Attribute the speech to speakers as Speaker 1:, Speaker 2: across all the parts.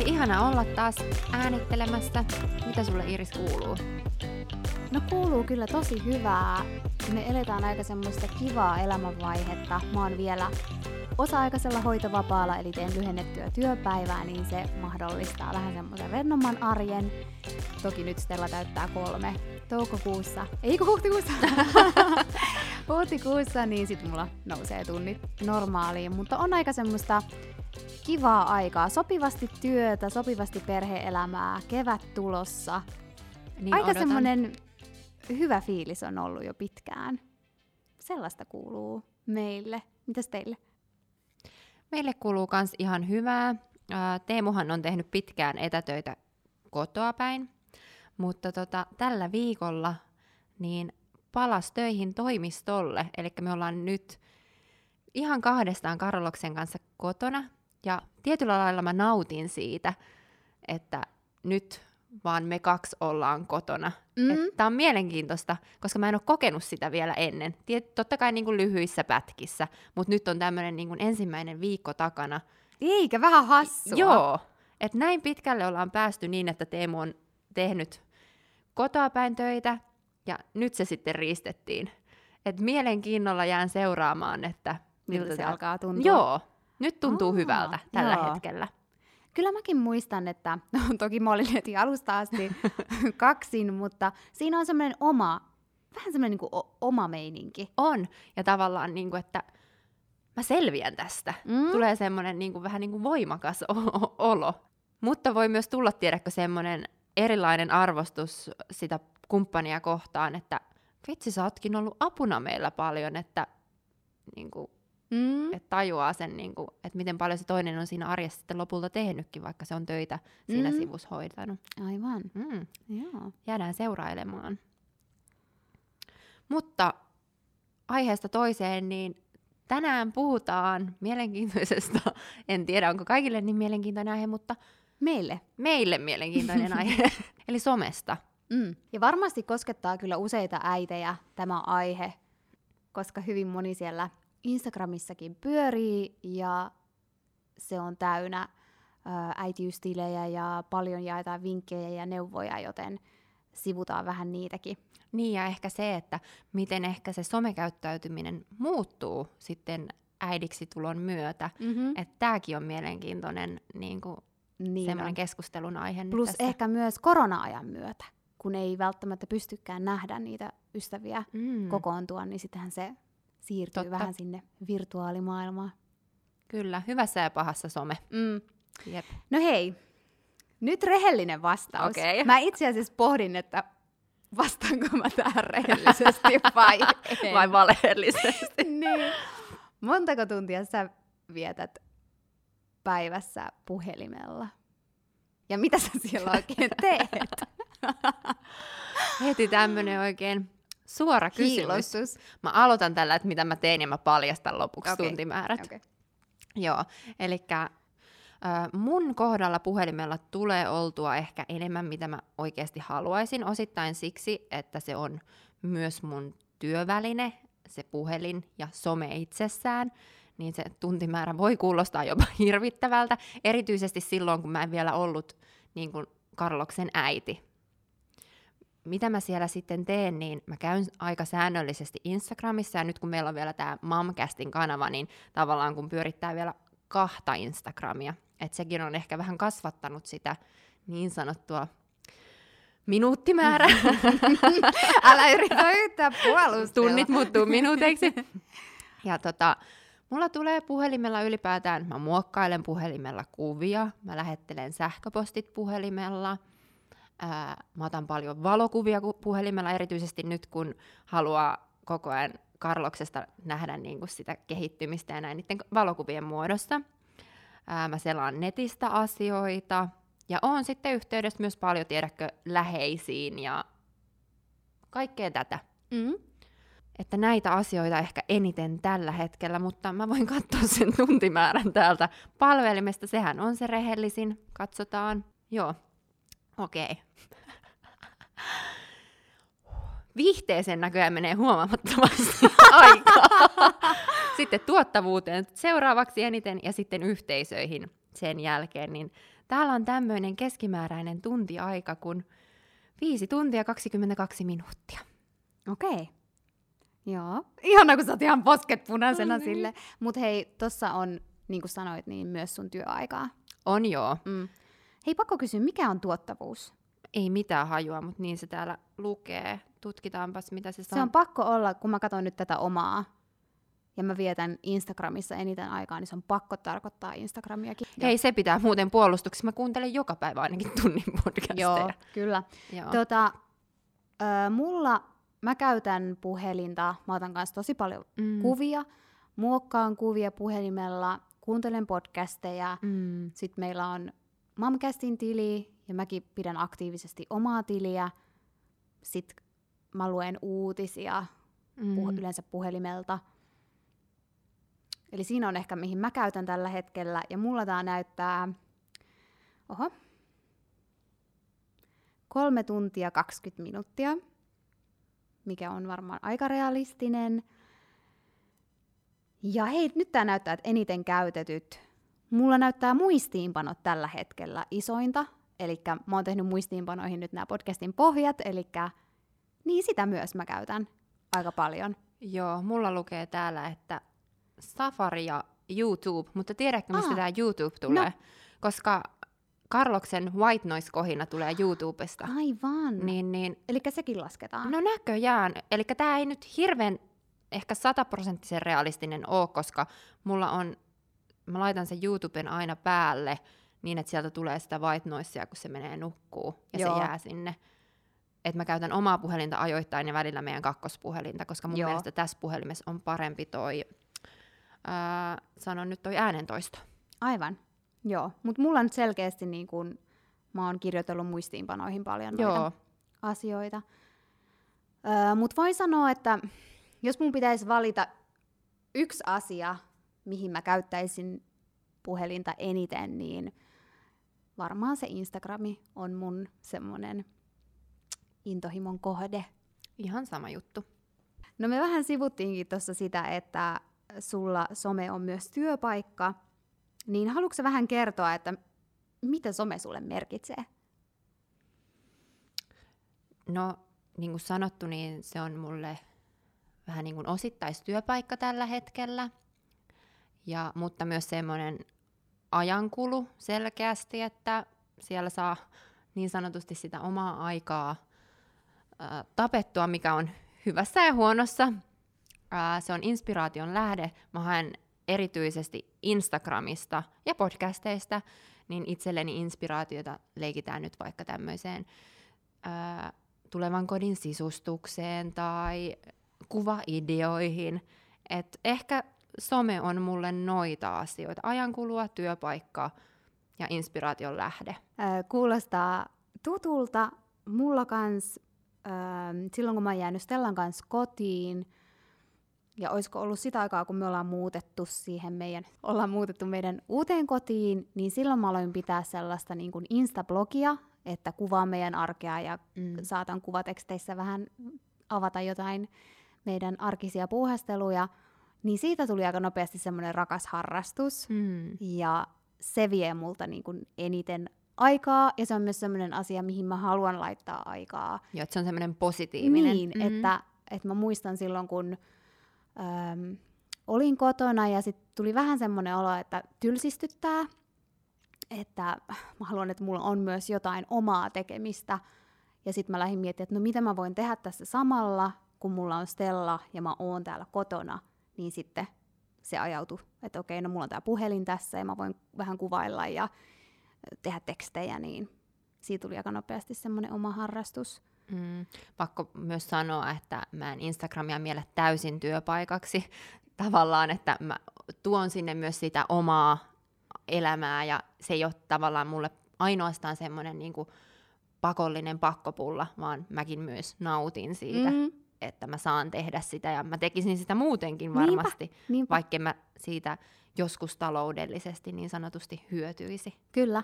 Speaker 1: Hei, ihana olla taas äänittelemässä. Mitä sulle Iris kuuluu?
Speaker 2: No kuuluu kyllä tosi hyvää. Me eletään aika semmoista kivaa elämänvaihetta. Mä oon vielä osa-aikaisella hoitovapaalla, eli teen lyhennettyä työpäivää, niin se mahdollistaa vähän semmoisen rennomman arjen. Toki nyt Stella täyttää kolme toukokuussa, ei kun huhtikuussa, huhtikuussa, niin sit mulla nousee tunnit normaaliin, mutta on aika semmoista kivaa aikaa, sopivasti työtä, sopivasti perheelämää, kevät tulossa.
Speaker 1: Niin
Speaker 2: aika
Speaker 1: odotan.
Speaker 2: semmonen hyvä fiilis on ollut jo pitkään. Sellaista kuuluu meille. Mitäs teille?
Speaker 1: Meille kuuluu kans ihan hyvää. Ää, Teemuhan on tehnyt pitkään etätöitä kotoa päin, mutta tota, tällä viikolla niin palas töihin toimistolle. Eli me ollaan nyt ihan kahdestaan Karoloksen kanssa kotona. Ja tietyllä lailla mä nautin siitä, että nyt vaan me kaksi ollaan kotona.
Speaker 2: Mm.
Speaker 1: Tämä on mielenkiintoista, koska mä en ole kokenut sitä vielä ennen. Tiet, totta kai niin kuin lyhyissä pätkissä, mutta nyt on tämmöinen niin kuin ensimmäinen viikko takana.
Speaker 2: Eikä vähän hassua.
Speaker 1: Joo, että näin pitkälle ollaan päästy niin, että Teemu on tehnyt kotoa päin töitä, ja nyt se sitten riistettiin. Et mielenkiinnolla jään seuraamaan, että
Speaker 2: Miltä se alkaa tuntua.
Speaker 1: Joo, nyt tuntuu
Speaker 2: Aa,
Speaker 1: hyvältä tällä
Speaker 2: joo.
Speaker 1: hetkellä.
Speaker 2: Kyllä mäkin muistan, että no, toki mä olin heti alusta asti kaksin, mutta siinä on semmoinen oma, vähän semmoinen niin o- oma meininki.
Speaker 1: On, ja tavallaan, niin kuin, että mä selviän tästä.
Speaker 2: Mm.
Speaker 1: Tulee semmoinen niin kuin, vähän niin kuin voimakas o- olo. Mutta voi myös tulla, tiedätkö, semmoinen erilainen arvostus sitä kumppania kohtaan, että vitsi, sä ootkin ollut apuna meillä paljon, että, niin kuin,
Speaker 2: Mm.
Speaker 1: että tajuaa sen, niin kuin, että miten paljon se toinen on siinä arjessa sitten lopulta tehnytkin, vaikka se on töitä siinä
Speaker 2: Mm.
Speaker 1: sivussa hoitanut.
Speaker 2: Aivan,
Speaker 1: Mm.
Speaker 2: joo.
Speaker 1: jäädään seurailemaan. Mutta aiheesta toiseen, niin tänään puhutaan mielenkiintoisesta, en tiedä onko kaikille niin mielenkiintoinen aihe, mutta
Speaker 2: Meille.
Speaker 1: meille mielenkiintoinen aihe, eli somesta.
Speaker 2: Mm. Ja varmasti koskettaa kyllä useita äitejä tämä aihe, koska hyvin moni siellä Instagramissakin pyörii ja se on täynnä äitiystilejä ja paljon jaetaan vinkkejä ja neuvoja, joten sivutaan vähän niitäkin.
Speaker 1: Niin ja ehkä se, että miten ehkä se somekäyttäytyminen muuttuu sitten äidiksi tulon myötä.
Speaker 2: Mm-hmm.
Speaker 1: Että tämäkin on mielenkiintoinen niin kuin,
Speaker 2: Niin
Speaker 1: semmoinen
Speaker 2: on.
Speaker 1: keskustelun aihe nyt
Speaker 2: Plus
Speaker 1: tässä.
Speaker 2: ehkä myös korona-ajan myötä, kun ei välttämättä pystykään nähdä niitä ystäviä
Speaker 1: mm,
Speaker 2: kokoontua, niin sittenhän se siirtyy
Speaker 1: Totta.
Speaker 2: vähän sinne virtuaalimaailmaan.
Speaker 1: Kyllä, hyvässä ja pahassa some.
Speaker 2: Mm.
Speaker 1: Jep.
Speaker 2: No hei, nyt rehellinen vastaus.
Speaker 1: Okei.
Speaker 2: Mä itse asiassa pohdin, että vastaanko mä tähän rehellisesti vai en.
Speaker 1: Vai valheellisesti?
Speaker 2: niin. Montako tuntia sä vietät päivässä puhelimella? Ja mitä sä siellä oikein teet?
Speaker 1: Heti tämmönen oikein suora kysymys. Mä aloitan tällä, että mitä mä teen ja mä paljastan lopuksi
Speaker 2: Okei.
Speaker 1: tuntimäärät.
Speaker 2: Okay.
Speaker 1: Joo, eli mun kohdalla puhelimella tulee oltua ehkä enemmän, mitä mä oikeasti haluaisin, osittain siksi, että se on myös mun työväline, se puhelin ja some itsessään, niin se tuntimäärä voi kuulostaa jopa hirvittävältä, erityisesti silloin, kun mä en vielä ollut niin kuin Karloksen äiti. Mitä mä siellä sitten teen, niin mä käyn aika säännöllisesti Instagramissa, ja nyt kun meillä on vielä tämä Mamcastin kanava, niin tavallaan kun pyörittää vielä kahta Instagramia, että sekin on ehkä vähän kasvattanut sitä niin sanottua minuuttimäärää.
Speaker 2: Älä yritä yhtään puolustella.
Speaker 1: Tunnit muuttuu minuuteiksi. Ja tota, mulla tulee puhelimella ylipäätään, mä muokkailen puhelimella kuvia, mä lähettelen sähköpostit puhelimella, ää, mä otan paljon valokuvia ku- puhelimella, erityisesti nyt kun haluaa koko ajan Karloksesta nähdä niin kuin sitä kehittymistä ja näin niiden valokuvien muodossa. Ää, mä selaan netistä asioita ja oon sitten yhteydessä myös paljon, tiedätkö, läheisiin ja kaikkea tätä.
Speaker 2: Mm.
Speaker 1: Että näitä asioita ehkä eniten tällä hetkellä, mutta mä voin katsoa sen tuntimäärän täältä palvelimesta. Sehän on se rehellisin. Katsotaan. Joo. Okei. Okay. Viihteeseen näköjään menee huomamattomasti aikaa. Sitten tuottavuuteen seuraavaksi eniten ja sitten yhteisöihin sen jälkeen, niin täällä on tämmöinen keskimääräinen tuntiaika kuin 5 tuntia 22 minuuttia.
Speaker 2: Okei. Okay. Joo. Ihana, kun sä oot ihan posket punaisena
Speaker 1: niin.
Speaker 2: sille. Mutta hei, tossa on, niin kuin sanoit, niin myös sun työaikaa.
Speaker 1: On joo.
Speaker 2: Mm. Hei, pakko kysyä, mikä on tuottavuus?
Speaker 1: Ei mitään hajua, mutta niin se täällä lukee. Tutkitaanpas, mitä se,
Speaker 2: Se on pakko olla, kun mä katson nyt tätä omaa, ja mä vietän Instagramissa eniten aikaa, niin se on pakko tarkoittaa Instagramiakin.
Speaker 1: Hei, se pitää muuten puolustuksessa. Mä kuuntelen joka päivä ainakin tunnin podcasteja.
Speaker 2: Joo, kyllä.
Speaker 1: Joo.
Speaker 2: Tota, ö, mulla, mä käytän puhelinta, mä otan kanssa tosi paljon
Speaker 1: Mm.
Speaker 2: kuvia, muokkaan kuvia puhelimella, kuuntelen podcasteja,
Speaker 1: Mm.
Speaker 2: sitten meillä on Mamcastin tili, ja mäkin pidän aktiivisesti omaa tiliä. Sitten mä luen uutisia
Speaker 1: Mm.
Speaker 2: puh- yleensä puhelimelta. Eli siinä on ehkä mihin mä käytän tällä hetkellä. Ja mulla tää näyttää, oho, kolme tuntia 20 minuuttia, mikä on varmaan aika realistinen. Ja hei, nyt tää näyttää, että eniten käytetyt. Mulla näyttää muistiinpanot tällä hetkellä isointa. Eli mä oon tehnyt muistiinpanoihin nyt nämä podcastin pohjat, eli niin sitä myös mä käytän aika paljon.
Speaker 1: Joo, mulla lukee täällä, että Safari ja YouTube, mutta tiedätkö, mistä tämä YouTube tulee?
Speaker 2: No.
Speaker 1: Koska Carloksen White Noise-kohina tulee YouTubesta.
Speaker 2: Aivan.
Speaker 1: Niin, niin,
Speaker 2: Eli sekin lasketaan.
Speaker 1: no näköjään. Eli tämä ei nyt hirveän ehkä sataprosenttisen realistinen ole, koska mulla on, mä laitan sen YouTuben aina päälle niin, että sieltä tulee sitä white noisea, kun se menee nukkuu ja
Speaker 2: Joo.
Speaker 1: se jää sinne. Että mä käytän omaa puhelinta ajoittain ja välillä meidän kakkospuhelinta, koska mun
Speaker 2: Joo.
Speaker 1: mielestä tässä puhelimessa on parempi toi, ää, sanon nyt toi äänentoisto.
Speaker 2: Aivan. Joo. Mutta mulla nyt selkeästi niin kun, mä oon kirjoitellut muistiinpanoihin paljon noita
Speaker 1: Joo,
Speaker 2: asioita. Öö, Mutta voin sanoa, että jos mun pitäisi valita yksi asia, mihin mä käyttäisin puhelinta eniten, niin varmaan se Instagrami on mun semmonen intohimon kohde.
Speaker 1: ihan sama juttu.
Speaker 2: No me vähän sivuttiinkin tuossa sitä, että sulla some on myös työpaikka, niin haluatko vähän kertoa, että mitä some sulle merkitsee?
Speaker 1: No, niin kuin sanottu, niin se on mulle vähän niin kuin osittaistyöpaikka tällä hetkellä, ja, mutta myös semmoinen ajankulu selkeästi, että siellä saa niin sanotusti sitä omaa aikaa ää, tapettua, mikä on hyvässä ja huonossa. Ää, se on inspiraation lähde. Mä haen erityisesti Instagramista ja podcasteista, niin itselleni inspiraatiota leikitään nyt vaikka tämmöiseen ää, tulevan kodin sisustukseen tai kuvaideoihin. Et ehkä some on mulle noita asioita. Ajankulua, työpaikka ja inspiraation lähde.
Speaker 2: Kuulostaa tutulta. Mulla kans, silloin kun mä oon jäänyt Stellan kanssa kotiin, ja olisiko ollut sitä aikaa, kun me ollaan muutettu siihen meidän, ollaan muutettu meidän uuteen kotiin, niin silloin mä aloin pitää sellaista niin kuin Insta-blogia, että kuvaan meidän arkea ja
Speaker 1: Mm.
Speaker 2: saatan kuvateksteissä vähän avata jotain meidän arkisia puuhasteluja, niin siitä tuli aika nopeasti semmoinen rakas harrastus.
Speaker 1: Mm.
Speaker 2: Ja se vie multa niin kuin eniten aikaa, ja se on myös semmoinen asia, mihin mä haluan laittaa aikaa.
Speaker 1: Joo, että se on semmoinen positiivinen.
Speaker 2: Niin, mm-hmm. että, että mä muistan silloin, kun äm, olin kotona, ja sitten tuli vähän semmoinen olo, että tylsistyttää, että mä haluan, että mulla on myös jotain omaa tekemistä. Ja sitten mä lähdin miettimään, että no mitä mä voin tehdä tässä samalla, kun mulla on Stella ja mä oon täällä kotona, niin sitten se ajautui, että okei, no mulla on tää puhelin tässä ja mä voin vähän kuvailla ja tehdä tekstejä, niin siitä tuli aika nopeasti semmoinen oma harrastus.
Speaker 1: Mm. Pakko myös sanoa, että mä en Instagramia miele täysin työpaikaksi. Tavallaan, että mä tuon sinne myös sitä omaa elämää ja se ei ole tavallaan mulle ainoastaan semmoinen niin pakollinen pakkopulla, vaan mäkin myös nautin siitä, mm.
Speaker 2: Mm,
Speaker 1: että mä saan tehdä sitä ja mä tekisin sitä muutenkin
Speaker 2: Niinpä.
Speaker 1: varmasti,
Speaker 2: niinpä,
Speaker 1: vaikka mä siitä joskus taloudellisesti niin sanotusti hyötyisi.
Speaker 2: kyllä.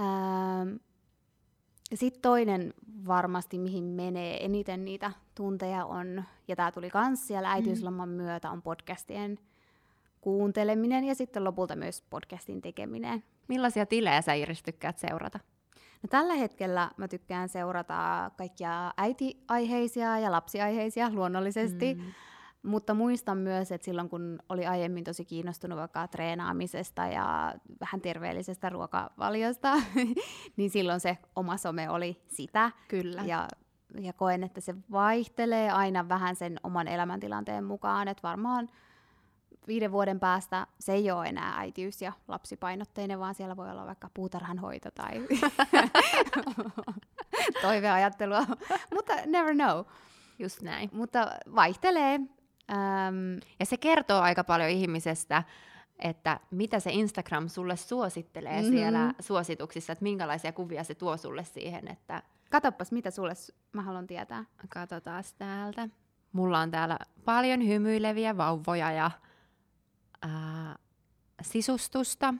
Speaker 2: Ähm, Sitten toinen varmasti, mihin menee eniten niitä tunteja on, ja tämä tuli kans siellä äitiysloman myötä, on podcastien kuunteleminen ja sitten lopulta myös podcastin tekeminen.
Speaker 1: Millaisia tilejä sä Iris tykkäät seurata?
Speaker 2: No, tällä hetkellä mä tykkään seurata kaikkia äitiaiheisia ja lapsiaiheisia luonnollisesti. Mm. Mutta muistan myös, että silloin kun oli aiemmin tosi kiinnostunut vaikka treenaamisesta ja vähän terveellisestä ruokavaliosta, niin silloin se oma some oli sitä.
Speaker 1: Kyllä.
Speaker 2: Ja, ja koen, että se vaihtelee aina vähän sen oman elämäntilanteen mukaan, että varmaan viiden vuoden päästä se ei ole enää äitiys- ja lapsipainotteinen, vaan siellä voi olla vaikka puutarhanhoito tai toiveajattelua, mutta never know.
Speaker 1: Just näin.
Speaker 2: Mutta vaihtelee. Ähm,
Speaker 1: ja se kertoo aika paljon ihmisestä, että mitä se Instagram sulle suosittelee mm-hmm. siellä suosituksissa, että minkälaisia kuvia se tuo sulle siihen, että...
Speaker 2: Katoppas, mitä sulle mä haluan tietää.
Speaker 1: Katsotaan täältä. Mulla on täällä paljon hymyileviä vauvoja ja ää, sisustusta.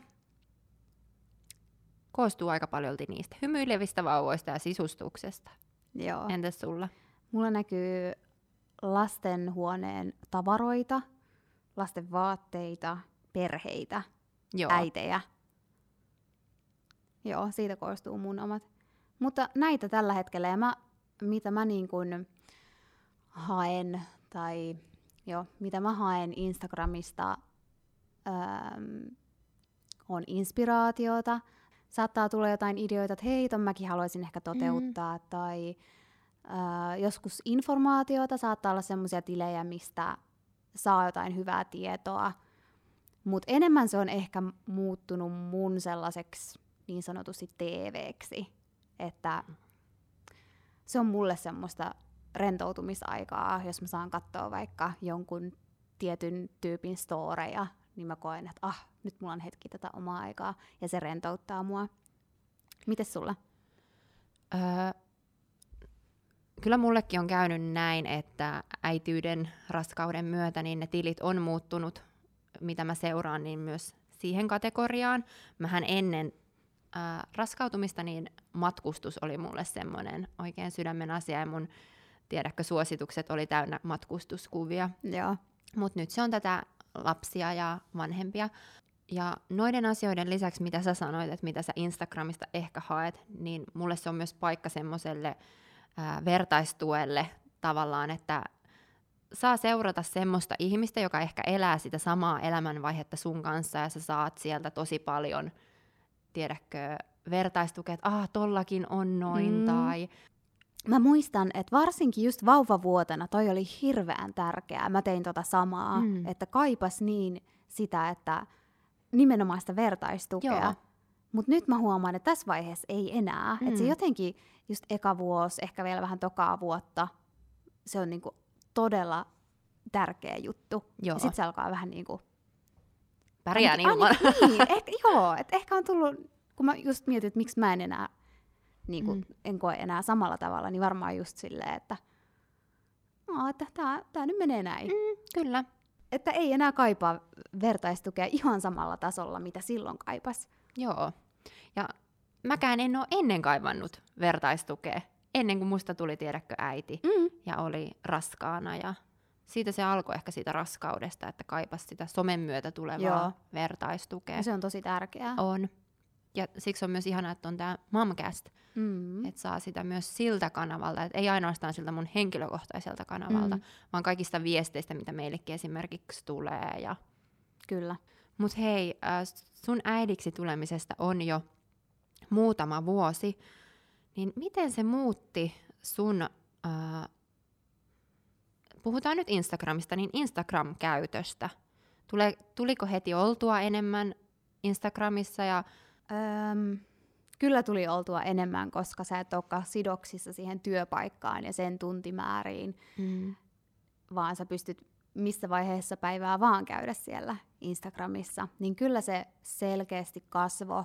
Speaker 1: Koostuu aika paljon niistä hymyilevistä vauvoista ja sisustuksesta.
Speaker 2: Joo.
Speaker 1: Entäs sulla?
Speaker 2: Mulla näkyy lastenhuoneen tavaroita, lasten vaatteita, perheitä, Joo. äitejä. Joo, siitä koostuu mun omat. Mutta näitä tällä hetkellä, ja mä, mitä mä niin kuin haen, tai jo, mitä mä haen Instagramista, ähm, on inspiraatiota. Saattaa tulla jotain ideoita, että hei, ton mäkin haluaisin ehkä toteuttaa, mm. tai äh, joskus informaatiota, saattaa olla semmoisia tilejä, mistä saa jotain hyvää tietoa, mutta enemmän se on ehkä muuttunut mun sellaiseksi niin sanotusti TV-ksi, että se on mulle semmoista rentoutumisaikaa, jos mä saan katsoa vaikka jonkun tietyn tyypin storeja, niin mä koen, että ah, nyt mulla on hetki tätä omaa aikaa, ja se rentouttaa mua. Mites sulla?
Speaker 1: Öö, kyllä mullekin on käynyt näin, että äityyden, raskauden myötä niin ne tilit on muuttunut, mitä mä seuraan, niin myös siihen kategoriaan. Mähän ennen ää, raskautumista niin matkustus oli mulle semmoinen oikein sydämen asia ja mun, tiedätkö, suositukset oli täynnä matkustuskuvia.
Speaker 2: Joo.
Speaker 1: Mutta nyt se on tätä lapsia ja vanhempia. Ja noiden asioiden lisäksi, mitä sä sanoit, että mitä sä Instagramista ehkä haet, niin mulle se on myös paikka semmoiselle vertaistuelle tavallaan, että saa seurata semmoista ihmistä, joka ehkä elää sitä samaa elämänvaihetta sun kanssa ja sä saat sieltä tosi paljon, tiedätkö, vertaistukea, että ah, tollakin on noin mm. tai
Speaker 2: Mä muistan, että varsinkin just vauvavuotena toi oli hirveän tärkeää. Mä tein tota samaa, mm. että kaipas niin sitä, että nimenomaan sitä vertaistukea. Mutta nyt mä huomaan, että tässä vaiheessa ei enää. Mm. Että se jotenkin just eka vuosi, ehkä vielä vähän tokaa vuotta, se on niinku todella tärkeä juttu. Joo. Ja sitten se alkaa vähän niinku...
Speaker 1: Pärjää
Speaker 2: niin
Speaker 1: ilman.
Speaker 2: Niin, ehkä, joo, että ehkä on tullut, kun mä just mietin, että miksi mä en enää, niinku, mm. en koe enää samalla tavalla, niin varmaan just silleen, että, no, että tää, tää nyt menee näin.
Speaker 1: Mm, kyllä.
Speaker 2: Että ei enää kaipaa vertaistukea ihan samalla tasolla, mitä silloin kaipas.
Speaker 1: Joo. Ja mäkään en ole ennen kaivannut vertaistukea, ennen kuin musta tuli, tiedäkö, äiti mm. ja oli raskaana ja siitä se alkoi ehkä siitä raskaudesta, että kaipas sitä somen myötä tulevaa Joo. vertaistukea. Ja
Speaker 2: se on tosi tärkeää.
Speaker 1: On. Ja siksi on myös ihanaa, että on tämä Momcast, mm. että saa sitä myös siltä kanavalta, että ei ainoastaan siltä mun henkilökohtaiselta kanavalta, mm. vaan kaikista viesteistä, mitä meillekin esimerkiksi tulee. Ja...
Speaker 2: Kyllä.
Speaker 1: Mutta hei, äh, sun äidiksi tulemisesta on jo muutama vuosi, niin miten se muutti sun, äh, puhutaan nyt Instagramista, niin Instagram-käytöstä? Tule, tuliko heti oltua enemmän Instagramissa ja
Speaker 2: Öm, kyllä tuli oltua enemmän, koska sä et olekaan sidoksissa siihen työpaikkaan ja sen tuntimääriin, mm. vaan sä pystyt missä vaiheessa päivää vaan käydä siellä Instagramissa, niin kyllä se selkeästi kasvo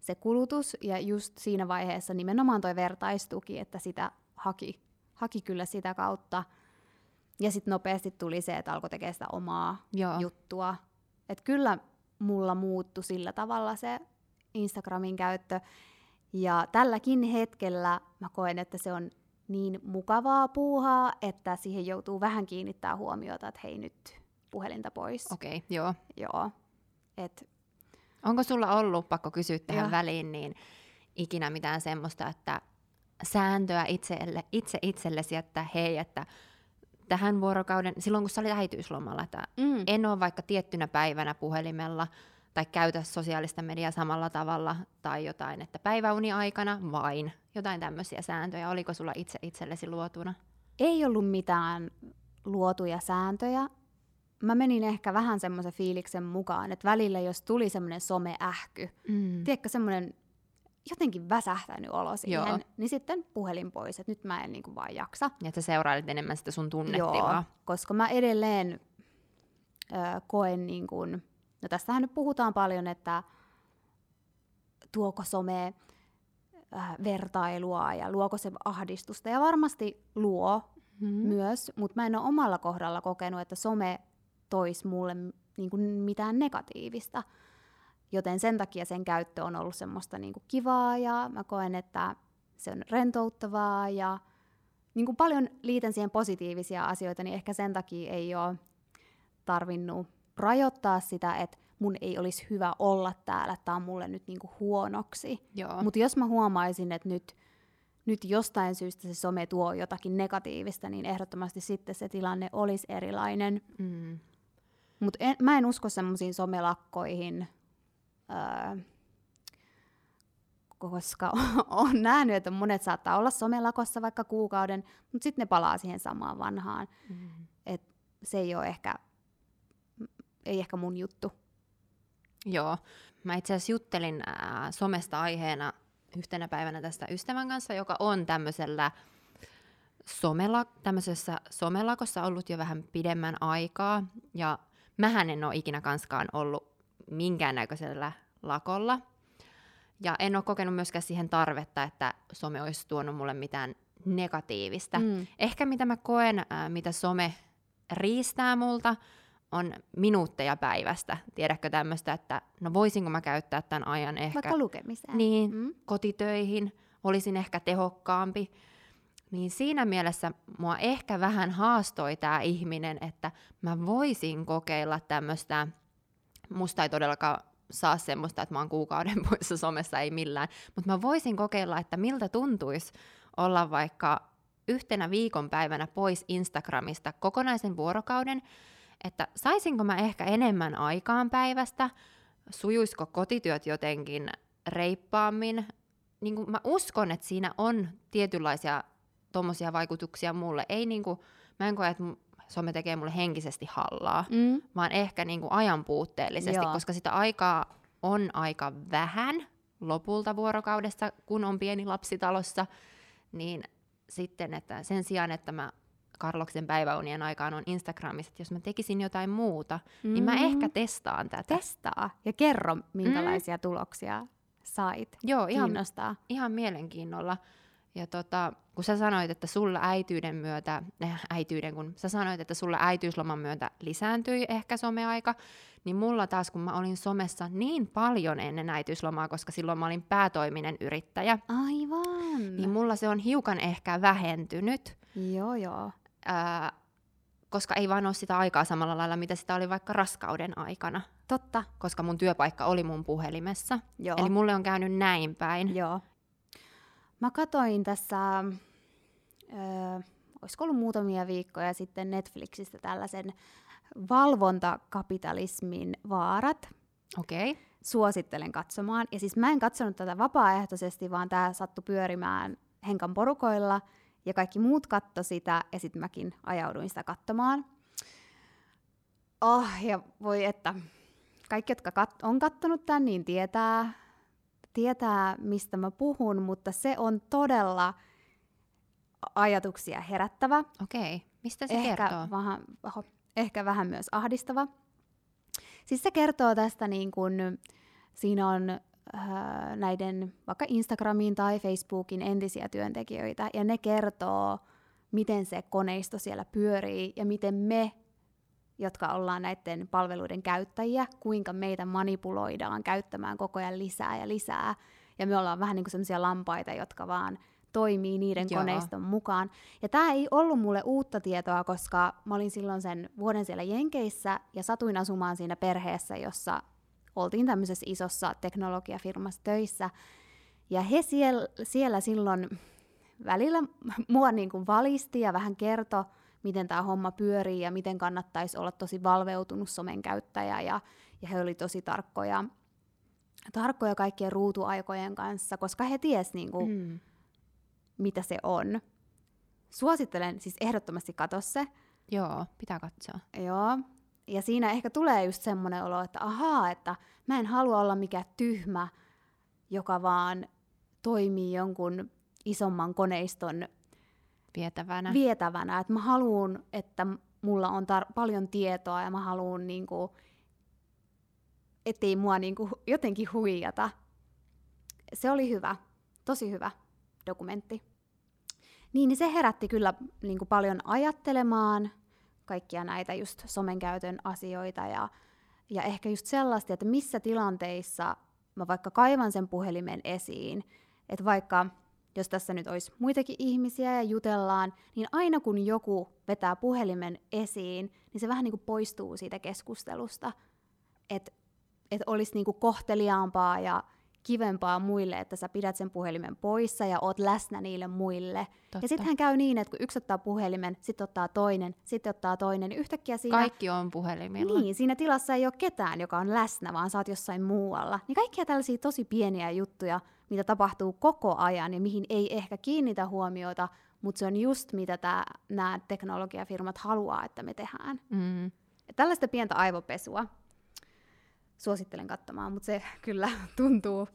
Speaker 2: se kulutus ja just siinä vaiheessa nimenomaan toi vertaistuki, että sitä haki, haki kyllä sitä kautta. Ja sitten nopeasti tuli se, että alkoi tekemään sitä omaa Joo. juttua. Että kyllä mulla muuttui sillä tavalla se Instagramin käyttö. Ja tälläkin hetkellä mä koen, että se on niin mukavaa puuhaa, että siihen joutuu vähän kiinnittää huomiota, että hei nyt puhelinta pois.
Speaker 1: Okei, okay, joo.
Speaker 2: Joo. Et
Speaker 1: Onko sulla ollut, pakko kysyä tähän
Speaker 2: Joo.
Speaker 1: väliin, niin ikinä mitään semmoista, että sääntöä itselle, itse itsellesi, että hei, että tähän vuorokauden, silloin kun sä olit äitiyslomalla, että
Speaker 2: Mm.
Speaker 1: en ole vaikka tiettynä päivänä puhelimella tai käytä sosiaalista mediaa samalla tavalla tai jotain, että päiväuni aikana vain jotain tämmöisiä sääntöjä. Oliko sulla itse itsellesi luotuna?
Speaker 2: Ei ollut mitään luotuja sääntöjä. Mä menin ehkä vähän semmoisen fiiliksen mukaan, että välillä jos tuli semmoinen someähky,
Speaker 1: Mm.
Speaker 2: tiedätkö semmoinen jotenkin väsähtänyt olo siihen,
Speaker 1: Joo.
Speaker 2: niin sitten puhelin pois, että nyt mä en niinku vaan jaksa.
Speaker 1: Ja että sä seurailit enemmän sitä sun tunnetilaa.
Speaker 2: koska mä edelleen ö, koen, niin kun, no tästähän nyt puhutaan paljon, että tuoko some ö, vertailua ja luoko se ahdistusta, ja varmasti luo
Speaker 1: Mm.
Speaker 2: myös, mutta mä en ole omalla kohdalla kokenut, että some toisi mulle niin kuin mitään negatiivista. Joten sen takia sen käyttö on ollut semmoista niin kuin kivaa ja mä koen, että se on rentouttavaa ja niin kuin paljon liitän siihen positiivisia asioita, niin ehkä sen takia ei ole tarvinnut rajoittaa sitä, että mun ei olisi hyvä olla täällä, että tämä on mulle nyt niin kuin huonoksi. Mutta jos mä huomaisin, että nyt, nyt jostain syystä se some tuo jotakin negatiivista, niin ehdottomasti sitten se tilanne olisi erilainen.
Speaker 1: mm.
Speaker 2: Mutta mä en usko semmoisiin somelakkoihin, öö, koska on nähnyt, että monet saattaa olla somelakossa vaikka kuukauden, mutta sitten ne palaa siihen samaan vanhaan.
Speaker 1: Mm.
Speaker 2: Et se ei ole ehkä, ei ehkä mun juttu.
Speaker 1: Joo. Mä itse asiassa juttelin ää, somesta aiheena yhtenä päivänä tästä ystävän kanssa, joka on tämmöisellä somela, tämmöisessä somelakossa ollut jo vähän pidemmän aikaa. Ja mähän en ole ikinä kanskaan ollut minkäännäköisellä lakolla. Ja en ole kokenut myöskään siihen tarvetta, että some olisi tuonut mulle mitään negatiivista.
Speaker 2: Mm.
Speaker 1: Ehkä mitä mä koen, ää, mitä some riistää multa, on minuutteja päivästä. Tiedätkö tämmöistä, että no voisinko mä käyttää tämän ajan ehkä
Speaker 2: Vaikka lukemiseen.
Speaker 1: niin,
Speaker 2: Mm.
Speaker 1: kotitöihin, olisin ehkä tehokkaampi. Niin siinä mielessä mua ehkä vähän haastoi tämä ihminen, että mä voisin kokeilla tämmöistä, musta ei todellakaan saa semmoista, että mä oon kuukauden poissa somessa, ei millään, mutta mä voisin kokeilla, että miltä tuntuisi olla vaikka yhtenä viikonpäivänä pois Instagramista kokonaisen vuorokauden, että saisinko mä ehkä enemmän aikaan päivästä, sujuisiko kotityöt jotenkin reippaammin. Niin kuin mä uskon, että siinä on tietynlaisia tommosia vaikutuksia mulle. Ei niin kuin, mä en koe, että some tekee mulle henkisesti hallaa,
Speaker 2: Mm.
Speaker 1: vaan ehkä niin kuin ajan puutteellisesti,
Speaker 2: Joo.
Speaker 1: koska sitä aikaa on aika vähän lopulta vuorokaudessa, kun on pieni lapsi talossa, niin sitten, että sen sijaan, että mä Karloksen päiväunien aikaan on Instagramissa, että jos mä tekisin jotain muuta, mm. niin mä
Speaker 2: Mm.
Speaker 1: ehkä testaan tätä.
Speaker 2: Testaa ja kerro, minkälaisia tuloksia sait.
Speaker 1: Joo, ihan,
Speaker 2: Kiinnostaa.
Speaker 1: ihan mielenkiinnolla. Ja tota, kun sä sanoit, että sulla äityyden myötä, äh, äityyden, kun sä sanoit, että sulla äitiysloman myötä lisääntyi ehkä someaika, niin mulla taas, kun mä olin somessa niin paljon ennen äitiyslomaa, koska silloin mä olin päätoiminen yrittäjä,
Speaker 2: Aivan.
Speaker 1: niin mulla se on hiukan ehkä vähentynyt,
Speaker 2: Joo, joo.
Speaker 1: Ää, koska ei vaan ole sitä aikaa samalla lailla, mitä sitä oli vaikka raskauden aikana,
Speaker 2: Totta.
Speaker 1: koska mun työpaikka oli mun puhelimessa.
Speaker 2: Joo.
Speaker 1: Eli mulle on käynyt näin päin.
Speaker 2: Joo. Mä katoin tässä, öö, olisiko ollut muutamia viikkoja sitten Netflixistä tällaisen valvontakapitalismin vaarat.
Speaker 1: Okei. Okay.
Speaker 2: Suosittelen katsomaan. Ja siis mä en katsonut tätä vapaaehtoisesti, vaan tämä sattui pyörimään Henkan porukoilla ja kaikki muut katto sitä ja sitten mäkin ajauduin sitä katsomaan. Oh, ja voi että kaikki, jotka kat- on kattonut tämän, niin tietää, tietää, mistä mä puhun, mutta se on todella ajatuksia herättävä.
Speaker 1: Okei. Okay. Mistä se
Speaker 2: ehkä
Speaker 1: kertoo?
Speaker 2: Vähän, oho, ehkä vähän myös ahdistava. Siis se kertoo tästä, niin kun, siinä on näiden vaikka Instagramin tai Facebookin entisiä työntekijöitä, ja ne kertoo, miten se koneisto siellä pyörii, ja miten me, jotka ollaan näiden palveluiden käyttäjiä, kuinka meitä manipuloidaan käyttämään koko ajan lisää ja lisää. Ja me ollaan vähän niin kuin sellaisia lampaita, jotka vaan toimii niiden
Speaker 1: Joo.
Speaker 2: koneiston mukaan. Ja tämä ei ollut mulle uutta tietoa, koska mä olin silloin sen vuoden siellä Jenkeissä ja satuin asumaan siinä perheessä, jossa oltiin tämmöisessä isossa teknologiafirmassa töissä. Ja he siellä, siellä silloin välillä mua niin kuin valisti ja vähän kertoi, miten tämä homma pyörii ja miten kannattaisi olla tosi valveutunut somen käyttäjä. Ja, ja he oli tosi tarkkoja, tarkkoja kaikkien ruutuaikojen kanssa, koska he tiesivät, niin kuin, mm. mitä se on. Suosittelen siis ehdottomasti katso se.
Speaker 1: Joo, pitää katsoa.
Speaker 2: Joo. Ja siinä ehkä tulee just semmoinen olo, että ahaa, että mä en halua olla mikään tyhmä, joka vaan toimii jonkun isomman koneiston
Speaker 1: vietävänä.
Speaker 2: vietävänä. Että mä haluan, että mulla on tar- paljon tietoa ja mä haluan, niinku, ettei mua niinku jotenkin huijata. Se oli hyvä, tosi hyvä dokumentti. Niin, niin se herätti kyllä niinku paljon ajattelemaan kaikkia näitä just somen käytön asioita ja, ja ehkä just sellaista, että missä tilanteissa mä vaikka kaivan sen puhelimen esiin, että vaikka jos tässä nyt olisi muitakin ihmisiä ja jutellaan, niin aina kun joku vetää puhelimen esiin, niin se vähän niin kuin poistuu siitä keskustelusta. Että et olisi niin kuin kohteliaampaa ja kivempaa muille, että sä pidät sen puhelimen poissa ja oot läsnä niille muille. Totta. Ja sittenhän käy niin, että kun yksi ottaa puhelimen, sitten ottaa toinen, sitten ottaa toinen, niin yhtäkkiä siinä...
Speaker 1: Kaikki on puhelimilla.
Speaker 2: Niin, siinä tilassa ei ole ketään, joka on läsnä, vaan sä oot jossain muualla. Niin kaikkia tällaisia tosi pieniä juttuja, mitä tapahtuu koko ajan ja mihin ei ehkä kiinnitä huomiota, mutta se on just mitä nämä teknologiafirmat haluaa, että me tehdään. Mm. Ja tällaista pientä aivopesua suosittelen katsomaan, mutta se kyllä tuntuu.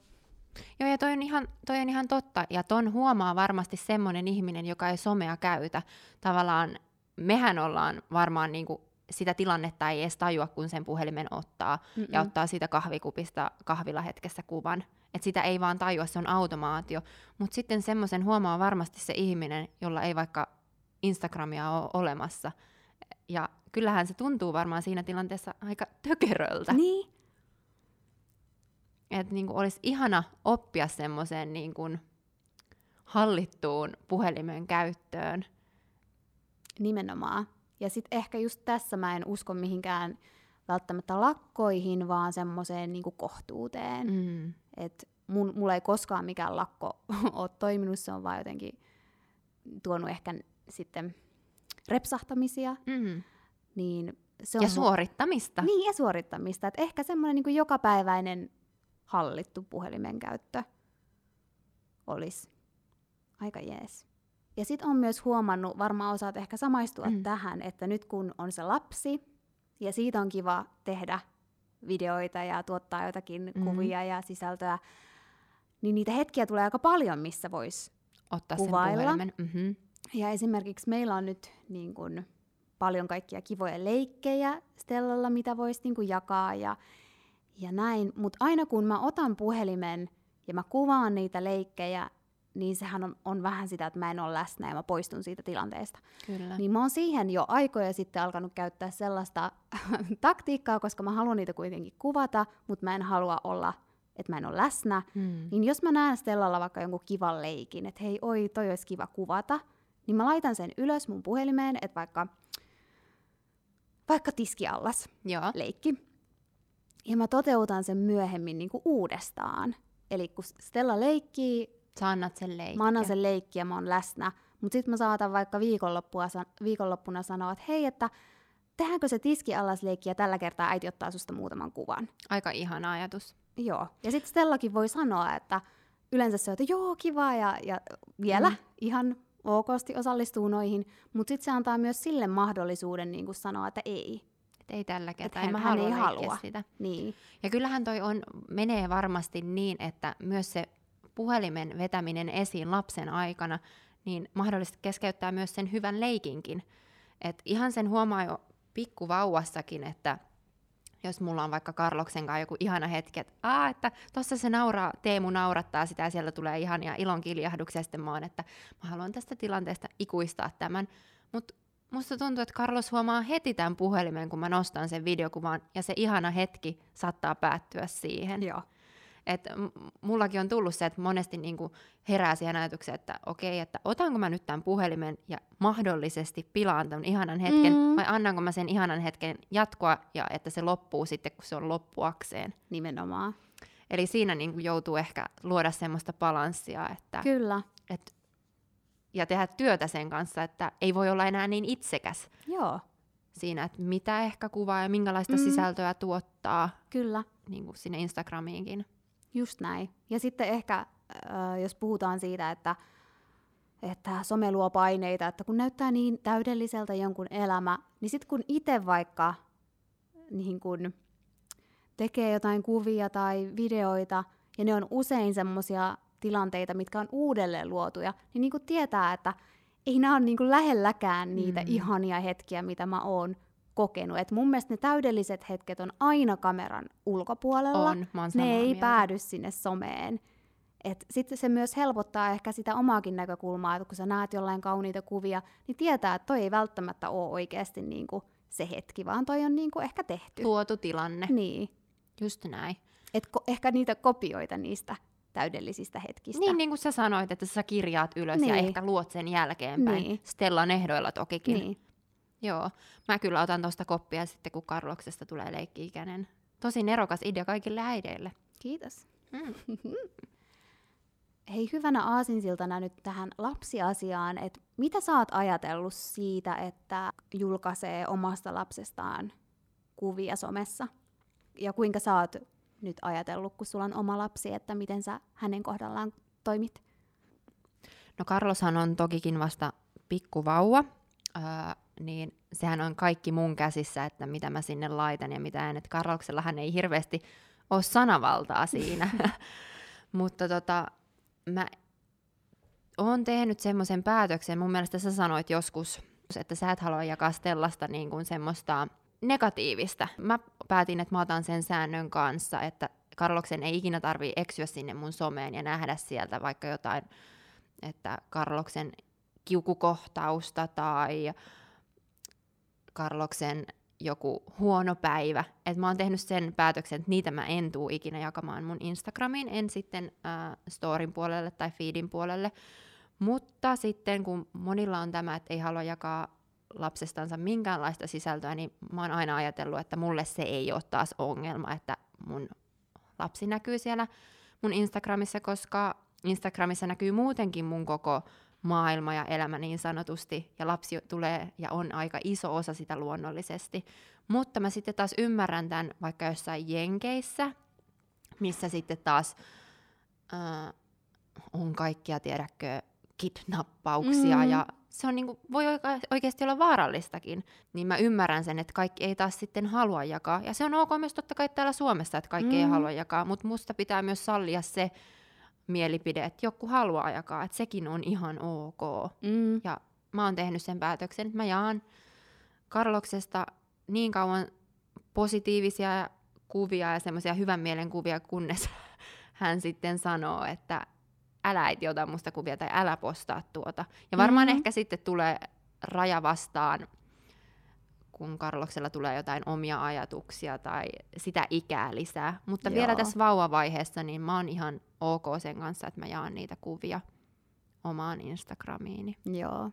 Speaker 1: Joo, ja toi on, ihan, toi on ihan totta, ja ton huomaa varmasti semmoinen ihminen, joka ei somea käytä. Tavallaan mehän ollaan varmaan niinku sitä tilannetta ei edes tajua, kun sen puhelimen ottaa, Mm-mm. ja ottaa siitä kahvikupista kahvilla hetkessä kuvan. Et sitä ei vaan tajua, se on automaatio. Mutta sitten semmoisen huomaa varmasti se ihminen, jolla ei vaikka Instagramia ole olemassa. Ja kyllähän se tuntuu varmaan siinä tilanteessa aika tökeröltä.
Speaker 2: Niin,
Speaker 1: että niin olisi ihana oppia semmoiseen niin hallittuun puhelimen käyttöön.
Speaker 2: Nimenomaan. Ja sitten ehkä just tässä mä en usko mihinkään välttämättä lakkoihin, vaan semmoiseen niin kohtuuteen. Mm. Että mun, mulla ei koskaan mikään lakko ole toiminut, se on vaan jotenkin tuonut ehkä sitten repsahtamisia. Mm.
Speaker 1: Niin se on ja suorittamista.
Speaker 2: Niin, ja suorittamista. Et ehkä semmoinen niin jokapäiväinen hallittu puhelimen käyttö olisi aika jees. Ja sitten on myös huomannut, varmaan osaat ehkä samaistua mm. tähän, että nyt kun on se lapsi, ja siitä on kiva tehdä videoita ja tuottaa jotakin mm. kuvia ja sisältöä, niin niitä hetkiä tulee aika paljon, missä voisi
Speaker 1: ottaa
Speaker 2: kuvailla.
Speaker 1: sen Mm-hmm.
Speaker 2: Ja esimerkiksi meillä on nyt niin kun, paljon kaikkia kivoja leikkejä Stellalla, mitä voisi niin jakaa, ja ja näin. Mutta aina kun mä otan puhelimen ja mä kuvaan niitä leikkejä, niin sehän on, on vähän sitä, että mä en ole läsnä ja mä poistun siitä tilanteesta.
Speaker 1: Kyllä.
Speaker 2: Niin mä oon siihen jo aikoja sitten alkanut käyttää sellaista taktiikkaa, koska mä haluan niitä kuitenkin kuvata, mutta mä en halua olla, että mä en ole läsnä. Hmm. Niin jos mä näen Stellalla vaikka jonkun kivan leikin, että hei, oi, toi olisi kiva kuvata, niin mä laitan sen ylös mun puhelimeen, että vaikka, vaikka tiskiallas Joo. leikki ja mä toteutan sen myöhemmin niin kuin uudestaan. Eli kun Stella leikkii,
Speaker 1: Sä annat sen leikkiä.
Speaker 2: Mä annan sen leikkiä, mä oon läsnä. Mutta sitten mä saatan vaikka viikonloppuna sanoa, että hei, että tehdäänkö se tiski allas leikki ja tällä kertaa äiti ottaa susta muutaman kuvan.
Speaker 1: Aika ihana ajatus.
Speaker 2: Joo. Ja sitten Stellakin voi sanoa, että yleensä se on, että joo, kiva ja, ja vielä mm. ihan okosti osallistuu noihin, mutta sitten se antaa myös sille mahdollisuuden niin sanoa, että ei
Speaker 1: ei tällä kertaa, en mä halua, ei halua sitä.
Speaker 2: Niin.
Speaker 1: Ja kyllähän toi on, menee varmasti niin, että myös se puhelimen vetäminen esiin lapsen aikana, niin mahdollisesti keskeyttää myös sen hyvän leikinkin. Et ihan sen huomaa jo pikkuvauvassakin, että jos mulla on vaikka Karloksen kanssa joku ihana hetki, että, Aa, että tossa se nauraa, Teemu naurattaa sitä ja siellä tulee ihania ilon kiljahduksia, ja sitten mä oon, että mä haluan tästä tilanteesta ikuistaa tämän. Mutta musta tuntuu, että Carlos huomaa heti tämän puhelimen, kun mä nostan sen videokuvan, ja se ihana hetki saattaa päättyä siihen.
Speaker 2: Joo.
Speaker 1: Et mullakin on tullut se, että monesti niinku herää siihen ajatukseen, että okei, että otanko mä nyt tämän puhelimen ja mahdollisesti pilaan tämän ihanan hetken,
Speaker 2: Mm.
Speaker 1: vai annanko mä sen ihanan hetken jatkoa ja että se loppuu sitten, kun se on loppuakseen.
Speaker 2: Nimenomaan.
Speaker 1: Eli siinä niinku joutuu ehkä luoda semmoista balanssia, että
Speaker 2: Kyllä.
Speaker 1: et, ja tehdä työtä sen kanssa, että ei voi olla enää niin itsekäs
Speaker 2: Joo,
Speaker 1: siinä, että mitä ehkä kuvaa ja minkälaista
Speaker 2: Mm.
Speaker 1: sisältöä tuottaa
Speaker 2: kyllä.
Speaker 1: niin kuin sinne Instagramiinkin.
Speaker 2: Just näin. Ja sitten ehkä, äh, jos puhutaan siitä, että, että some luo paineita, että kun näyttää niin täydelliseltä jonkun elämä, niin sitten kun itse vaikka niin kun tekee jotain kuvia tai videoita, ja ne on usein semmoisia tilanteita, mitkä on uudelleen luotuja, niin, niin kuin tietää, että ei nämä ole niin kuin lähelläkään niitä
Speaker 1: Mm.
Speaker 2: ihania hetkiä, mitä mä oon kokenut. Et mun mielestä ne täydelliset hetket on aina kameran ulkopuolella
Speaker 1: On, mä oon
Speaker 2: ne ei
Speaker 1: mieltä.
Speaker 2: päädy sinne someen. Sitten se myös helpottaa ehkä sitä omaakin näkökulmaa, että kun sä näet jollain kauniita kuvia, niin tietää, että toi ei välttämättä ole oikeasti niinku se hetki, vaan toi on niinku ehkä tehty.
Speaker 1: Luotu tilanne,
Speaker 2: Niin.
Speaker 1: just näin.
Speaker 2: Et ko- ehkä niitä kopioita niistä täydellisistä hetkistä.
Speaker 1: Niin, niin kuin sä sanoit, että sä kirjaat ylös ja
Speaker 2: Niin.
Speaker 1: ehkä luot sen jälkeenpäin.
Speaker 2: Niin.
Speaker 1: Stellan ehdoilla tokikin.
Speaker 2: niin.
Speaker 1: Joo, mä kyllä otan tuosta koppia sitten, kun Karloksesta tulee leikki-ikäinen. Tosi nerokas idea kaikille äideille.
Speaker 2: Kiitos.
Speaker 1: Mm.
Speaker 2: Hei, hyvänä aasinsiltana nyt tähän lapsiasiaan, että mitä sä oot ajatellut siitä, että julkaisee omasta lapsestaan kuvia somessa? Ja kuinka sä oot nyt ajatellut, kun sulla on oma lapsi, että miten sä hänen kohdallaan toimit?
Speaker 1: No Carloshan on tokikin vasta pikkuvauva, öö, niin sehän on kaikki mun käsissä, että mitä mä sinne laitan ja mitä en. Et Carloksellahan ei hirveästi ole sanavaltaa siinä. Mutta tota, mä oon tehnyt semmoisen päätöksen, mun mielestä sä sanoit joskus, että sä et halua jakaa Stellasta niin kuin semmoista negatiivista. Mä päätin, että mä otan sen säännön kanssa, että Karloksen ei ikinä tarvii eksyä sinne mun someen ja nähdä sieltä vaikka jotain, että Karloksen kiukukohtausta tai Karloksen joku huono päivä. Et mä oon tehnyt sen päätöksen, että niitä mä en tuu ikinä jakamaan mun Instagramiin, en sitten äh, storin puolelle tai feedin puolelle. Mutta sitten kun monilla on tämä, että ei halua jakaa lapsestansa minkäänlaista sisältöä, niin mä oon aina ajatellut, että mulle se ei ole taas ongelma, että mun lapsi näkyy siellä mun Instagramissa, koska Instagramissa näkyy muutenkin mun koko maailma ja elämä niin sanotusti, ja lapsi tulee ja on aika iso osa sitä luonnollisesti. Mutta mä sitten taas ymmärrän tämän vaikka jossain Jenkeissä, missä sitten taas äh, on kaikkia, tiedäkö, kidnappauksia,
Speaker 2: Mm.
Speaker 1: ja se on niinku, voi oika- oikeasti olla vaarallistakin. Niin mä ymmärrän sen, että kaikki ei taas sitten halua jakaa. Ja se on ok myös totta kai täällä Suomessa, että kaikki mm. ei halua jakaa, mutta musta pitää myös sallia se mielipide, että joku haluaa jakaa, että sekin on ihan ok.
Speaker 2: Mm.
Speaker 1: Ja mä oon tehnyt sen päätöksen, että mä jaan Karloksesta niin kauan positiivisia kuvia ja semmoisia hyvän mielen kuvia, kunnes hän sitten sanoo, että älä äiti ota musta kuvia tai älä postaa tuota. Ja varmaan
Speaker 2: Mhm.
Speaker 1: mm-hmm. ehkä sitten tulee raja vastaan, kun Karloksella tulee jotain omia ajatuksia tai sitä ikää lisää. Mutta Joo. vielä tässä vauvavaiheessa, niin mä oon ihan ok sen kanssa, että mä jaan niitä kuvia omaan Instagramiini.
Speaker 2: Joo.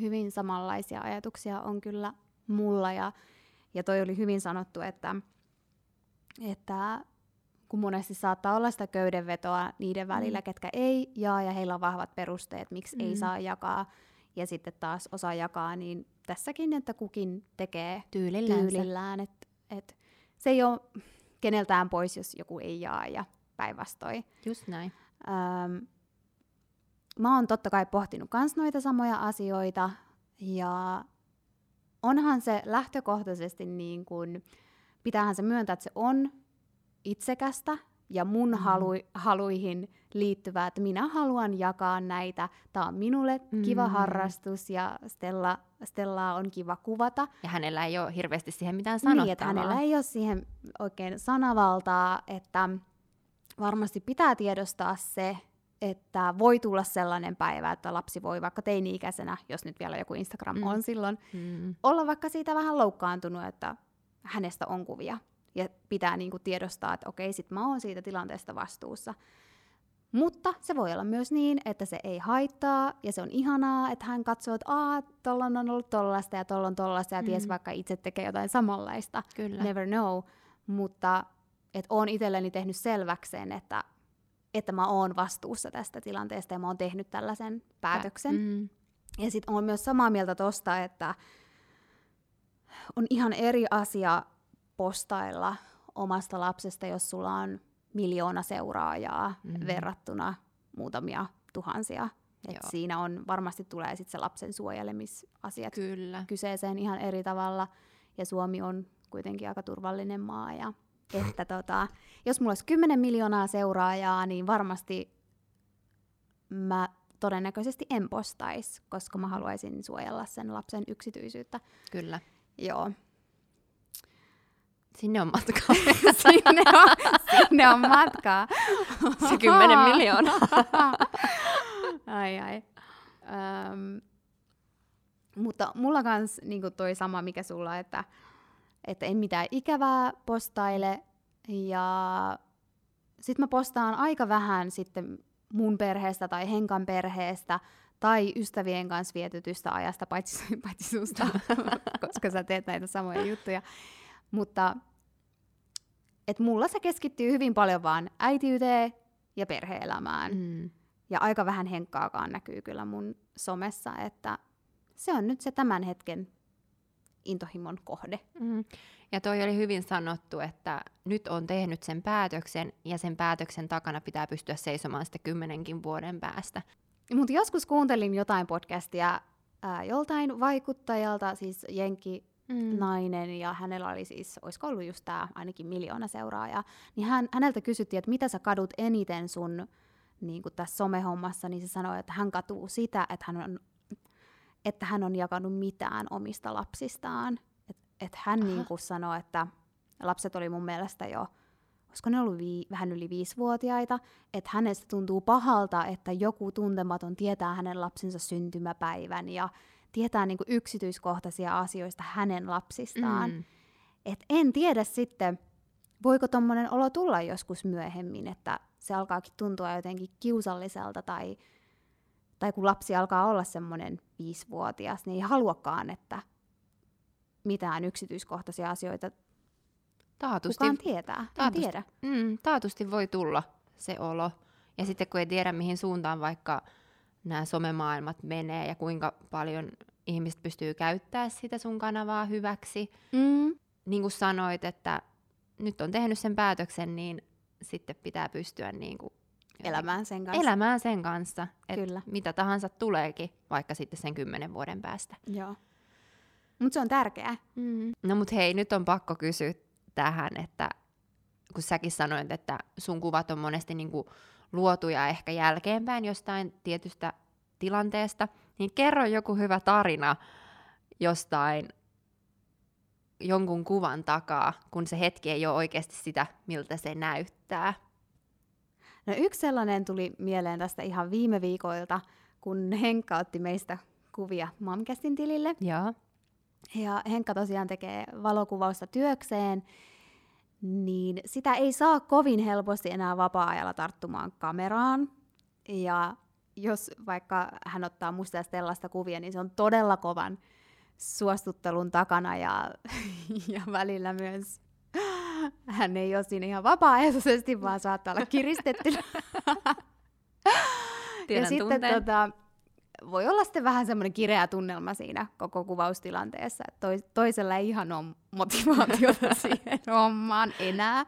Speaker 2: Hyvin samanlaisia ajatuksia on kyllä mulla ja, ja toi oli hyvin sanottu, että, että kun monesti saattaa olla sitä köydenvetoa niiden välillä,
Speaker 1: Mm.
Speaker 2: ketkä ei jaa ja heillä on vahvat perusteet, miksi ei
Speaker 1: Mm.
Speaker 2: saa jakaa ja sitten taas osa jakaa, niin tässäkin, että kukin tekee
Speaker 1: Tyylillänsä.
Speaker 2: tyylillään, että et se ei ole keneltään pois, jos joku ei jaa ja päinvastoin.
Speaker 1: Just näin.
Speaker 2: Öm, mä oon totta kai pohtinut kans noita samoja asioita, ja onhan se lähtökohtaisesti niin kuin, pitäähän se myöntää, että se on itsekästä ja mun
Speaker 1: Mm.
Speaker 2: halu, haluihin liittyvää, että minä haluan jakaa näitä. Tämä on minulle kiva
Speaker 1: Mm.
Speaker 2: harrastus ja Stella, Stellaa on kiva kuvata.
Speaker 1: Ja hänellä ei ole hirveästi siihen mitään sanottavaa.
Speaker 2: Niin, että hänellä ei ole siihen oikein sanavaltaa, että varmasti pitää tiedostaa se, että voi tulla sellainen päivä, että lapsi voi vaikka teini-ikäisenä, jos nyt vielä joku Instagram
Speaker 1: mm.
Speaker 2: on silloin,
Speaker 1: Mm.
Speaker 2: olla vaikka siitä vähän loukkaantunut, että hänestä on kuvia ja pitää niinku tiedostaa, että okei, sit mä oon siitä tilanteesta vastuussa. Mutta se voi olla myös niin, että se ei haittaa ja se on ihanaa, että hän katsoo, että aah, tolla on ollut tollasta ja tolla on tollasta ja mm. ties vaikka itse tekee jotain samanlaista.
Speaker 1: Kyllä.
Speaker 2: Never know. Mutta että oon itselleni tehnyt selväksi sen, että, että mä oon vastuussa tästä tilanteesta ja mä oon tehnyt tällaisen päätöksen.
Speaker 1: Mm.
Speaker 2: Ja sitten on myös samaa mieltä tosta, että on ihan eri asia postailla omasta lapsesta, jos sulla on miljoona seuraajaa mm. verrattuna muutamia tuhansia. Et siinä on, varmasti tulee sitten se lapsen suojelemisasiat
Speaker 1: Kyllä.
Speaker 2: kyseeseen ihan eri tavalla. Ja Suomi on kuitenkin aika turvallinen maa. Ja että tota, jos mulla olisi 10 miljoonaa seuraajaa, niin varmasti mä todennäköisesti en postaisi, koska mä haluaisin suojella sen lapsen yksityisyyttä.
Speaker 1: Kyllä.
Speaker 2: Joo.
Speaker 1: Sinne on matkaa.
Speaker 2: sinne, on, sinne on matkaa.
Speaker 1: Se kymmenen miljoonaa.
Speaker 2: ai ai. Öm, mutta mulla kans niin toi sama, mikä sulla, että, että en mitään ikävää postaile. Ja sit mä postaan aika vähän sitten mun perheestä tai Henkan perheestä tai ystävien kanssa vietetystä ajasta, paitsi, paitsi susta, koska sä teet näitä samoja juttuja. Mutta et mulla se keskittyy hyvin paljon vaan äitiyteen ja perheelämään.
Speaker 1: Mm.
Speaker 2: Ja aika vähän henkkaakaan näkyy kyllä mun somessa, että se on nyt se tämän hetken intohimon kohde.
Speaker 1: Mm. Ja toi oli hyvin sanottu, että nyt on tehnyt sen päätöksen ja sen päätöksen takana pitää pystyä seisomaan sitten kymmenenkin vuoden päästä.
Speaker 2: Mutta joskus kuuntelin jotain podcastia ää, joltain vaikuttajalta, siis Jenki mm. nainen, ja hänellä oli siis, olisiko ollut just tämä ainakin miljoona seuraajaa, niin hän, häneltä kysyttiin, että mitä sä kadut eniten sun niin tässä somehommassa, niin se sanoi, että hän katuu sitä, että hän on, että hän on jakanut mitään omista lapsistaan. Että et hän niin kuin sanoi, että lapset oli mun mielestä jo, olisiko ne ollut vii, vähän yli viisivuotiaita, että hänestä tuntuu pahalta, että joku tuntematon tietää hänen lapsensa syntymäpäivän ja tietää niin kuin yksityiskohtaisia asioista hänen lapsistaan. Mm. Et en tiedä sitten, voiko tuommoinen olo tulla joskus myöhemmin, että se alkaakin tuntua jotenkin kiusalliselta tai, tai kun lapsi alkaa olla semmoinen viisivuotias, niin ei haluakaan, että mitään yksityiskohtaisia asioita taatusti, kukaan tietää. Taatusti, tiedä.
Speaker 1: Mm, taatusti voi tulla se olo. Ja sitten kun ei tiedä, mihin suuntaan vaikka nämä somemaailmat menee ja kuinka paljon ihmiset pystyy käyttämään sitä sun kanavaa hyväksi.
Speaker 2: Mm.
Speaker 1: Niin kuin sanoit, että nyt on tehnyt sen päätöksen, niin sitten pitää pystyä niin kuin
Speaker 2: elämään sen kanssa.
Speaker 1: Elämään sen kanssa, että Kyllä. mitä tahansa tuleekin, vaikka sitten sen kymmenen vuoden päästä.
Speaker 2: Joo. Mutta se on tärkeää.
Speaker 1: Mm. No mut hei, nyt on pakko kysyä tähän, että kun säkin sanoit, että sun kuvat on monesti niinku luotuja ehkä jälkeenpäin jostain tietystä tilanteesta, niin kerro joku hyvä tarina jostain jonkun kuvan takaa, kun se hetki ei ole oikeasti sitä, miltä se näyttää.
Speaker 2: No yksi sellainen tuli mieleen tästä ihan viime viikoilta, kun Henkka otti meistä kuvia Mamkästin tilille.
Speaker 1: Joo.
Speaker 2: Ja Henkka tosiaan tekee valokuvausta työkseen, niin sitä ei saa kovin helposti enää vapaa-ajalla tarttumaan kameraan. Ja jos vaikka hän ottaa musta ja Stellasta kuvia, niin se on todella kovan suostuttelun takana ja, ja välillä myös hän ei ole siinä ihan vapaaehtoisesti, vaan saattaa olla kiristetty. ja sitten tota, voi olla sitten vähän semmoinen kireä tunnelma siinä koko kuvaustilanteessa. Toi, toisella ei ihan ole motivaatiota siihen hommaan enää.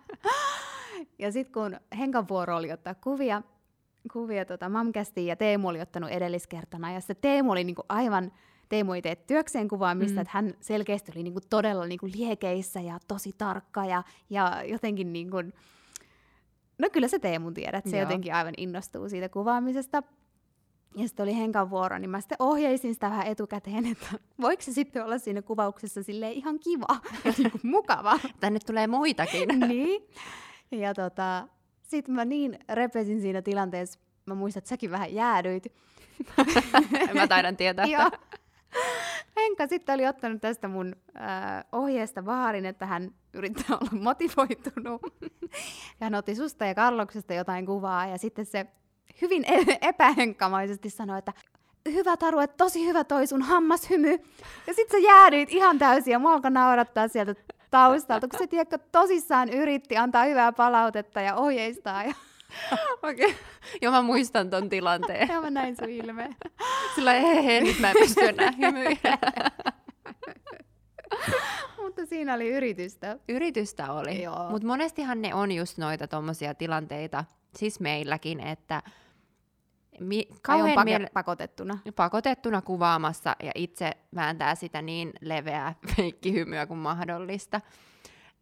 Speaker 2: Ja sitten kun Henkan vuoro oli ottaa kuvia, kuvia tota Mamkästiin ja Teemu oli ottanut edelliskertana, ja se Teemu oli niinku aivan, Teemu ei tee työkseen kuvaamista, mm. että hän selkeästi oli niinku todella niinku liekeissä ja tosi tarkka ja, ja jotenkin niinku, no kyllä se Teemu tiedät, se Joo. jotenkin aivan innostuu siitä kuvaamisesta. Ja sitten oli Henkan vuoro, niin mä sitten ohjeisin sitä vähän etukäteen, että voiko se sitten olla siinä kuvauksessa sille ihan kiva ja niinku mukava.
Speaker 1: Tänne tulee muitakin.
Speaker 2: niin. Ja tota, sitten mä niin repesin siinä tilanteessa, mä muistan, että säkin vähän jäädyit.
Speaker 1: mä taidan tietää.
Speaker 2: Joo. Henka sitten oli ottanut tästä mun äh, ohjeesta vaarin, että hän yrittää olla motivoitunut. ja hän otti susta ja Karloksesta jotain kuvaa ja sitten se hyvin e- epähenkkamaisesti sanoi, että hyvä Taru, että tosi hyvä toi sun hammashymy. Ja sit sä jäädyit ihan täysin ja mua alkoi naurattaa sieltä taustalta, kun se tiedätkö, tosissaan yritti antaa hyvää palautetta ja ohjeistaa. Ja...
Speaker 1: Okei. Okay. Joo, mä muistan ton tilanteen.
Speaker 2: ja mä näin sun ilmeen.
Speaker 1: Sillä hei, hei, nyt mä en pysty enää hymyilemään.
Speaker 2: Mutta siinä oli yritystä.
Speaker 1: Yritystä oli. Mutta monestihan ne on just noita tommosia tilanteita, siis meilläkin, että
Speaker 2: mi- kauhean pake- miele- pakotettuna.
Speaker 1: pakotettuna kuvaamassa ja itse vääntää sitä niin leveää feikkihymyä kuin mahdollista.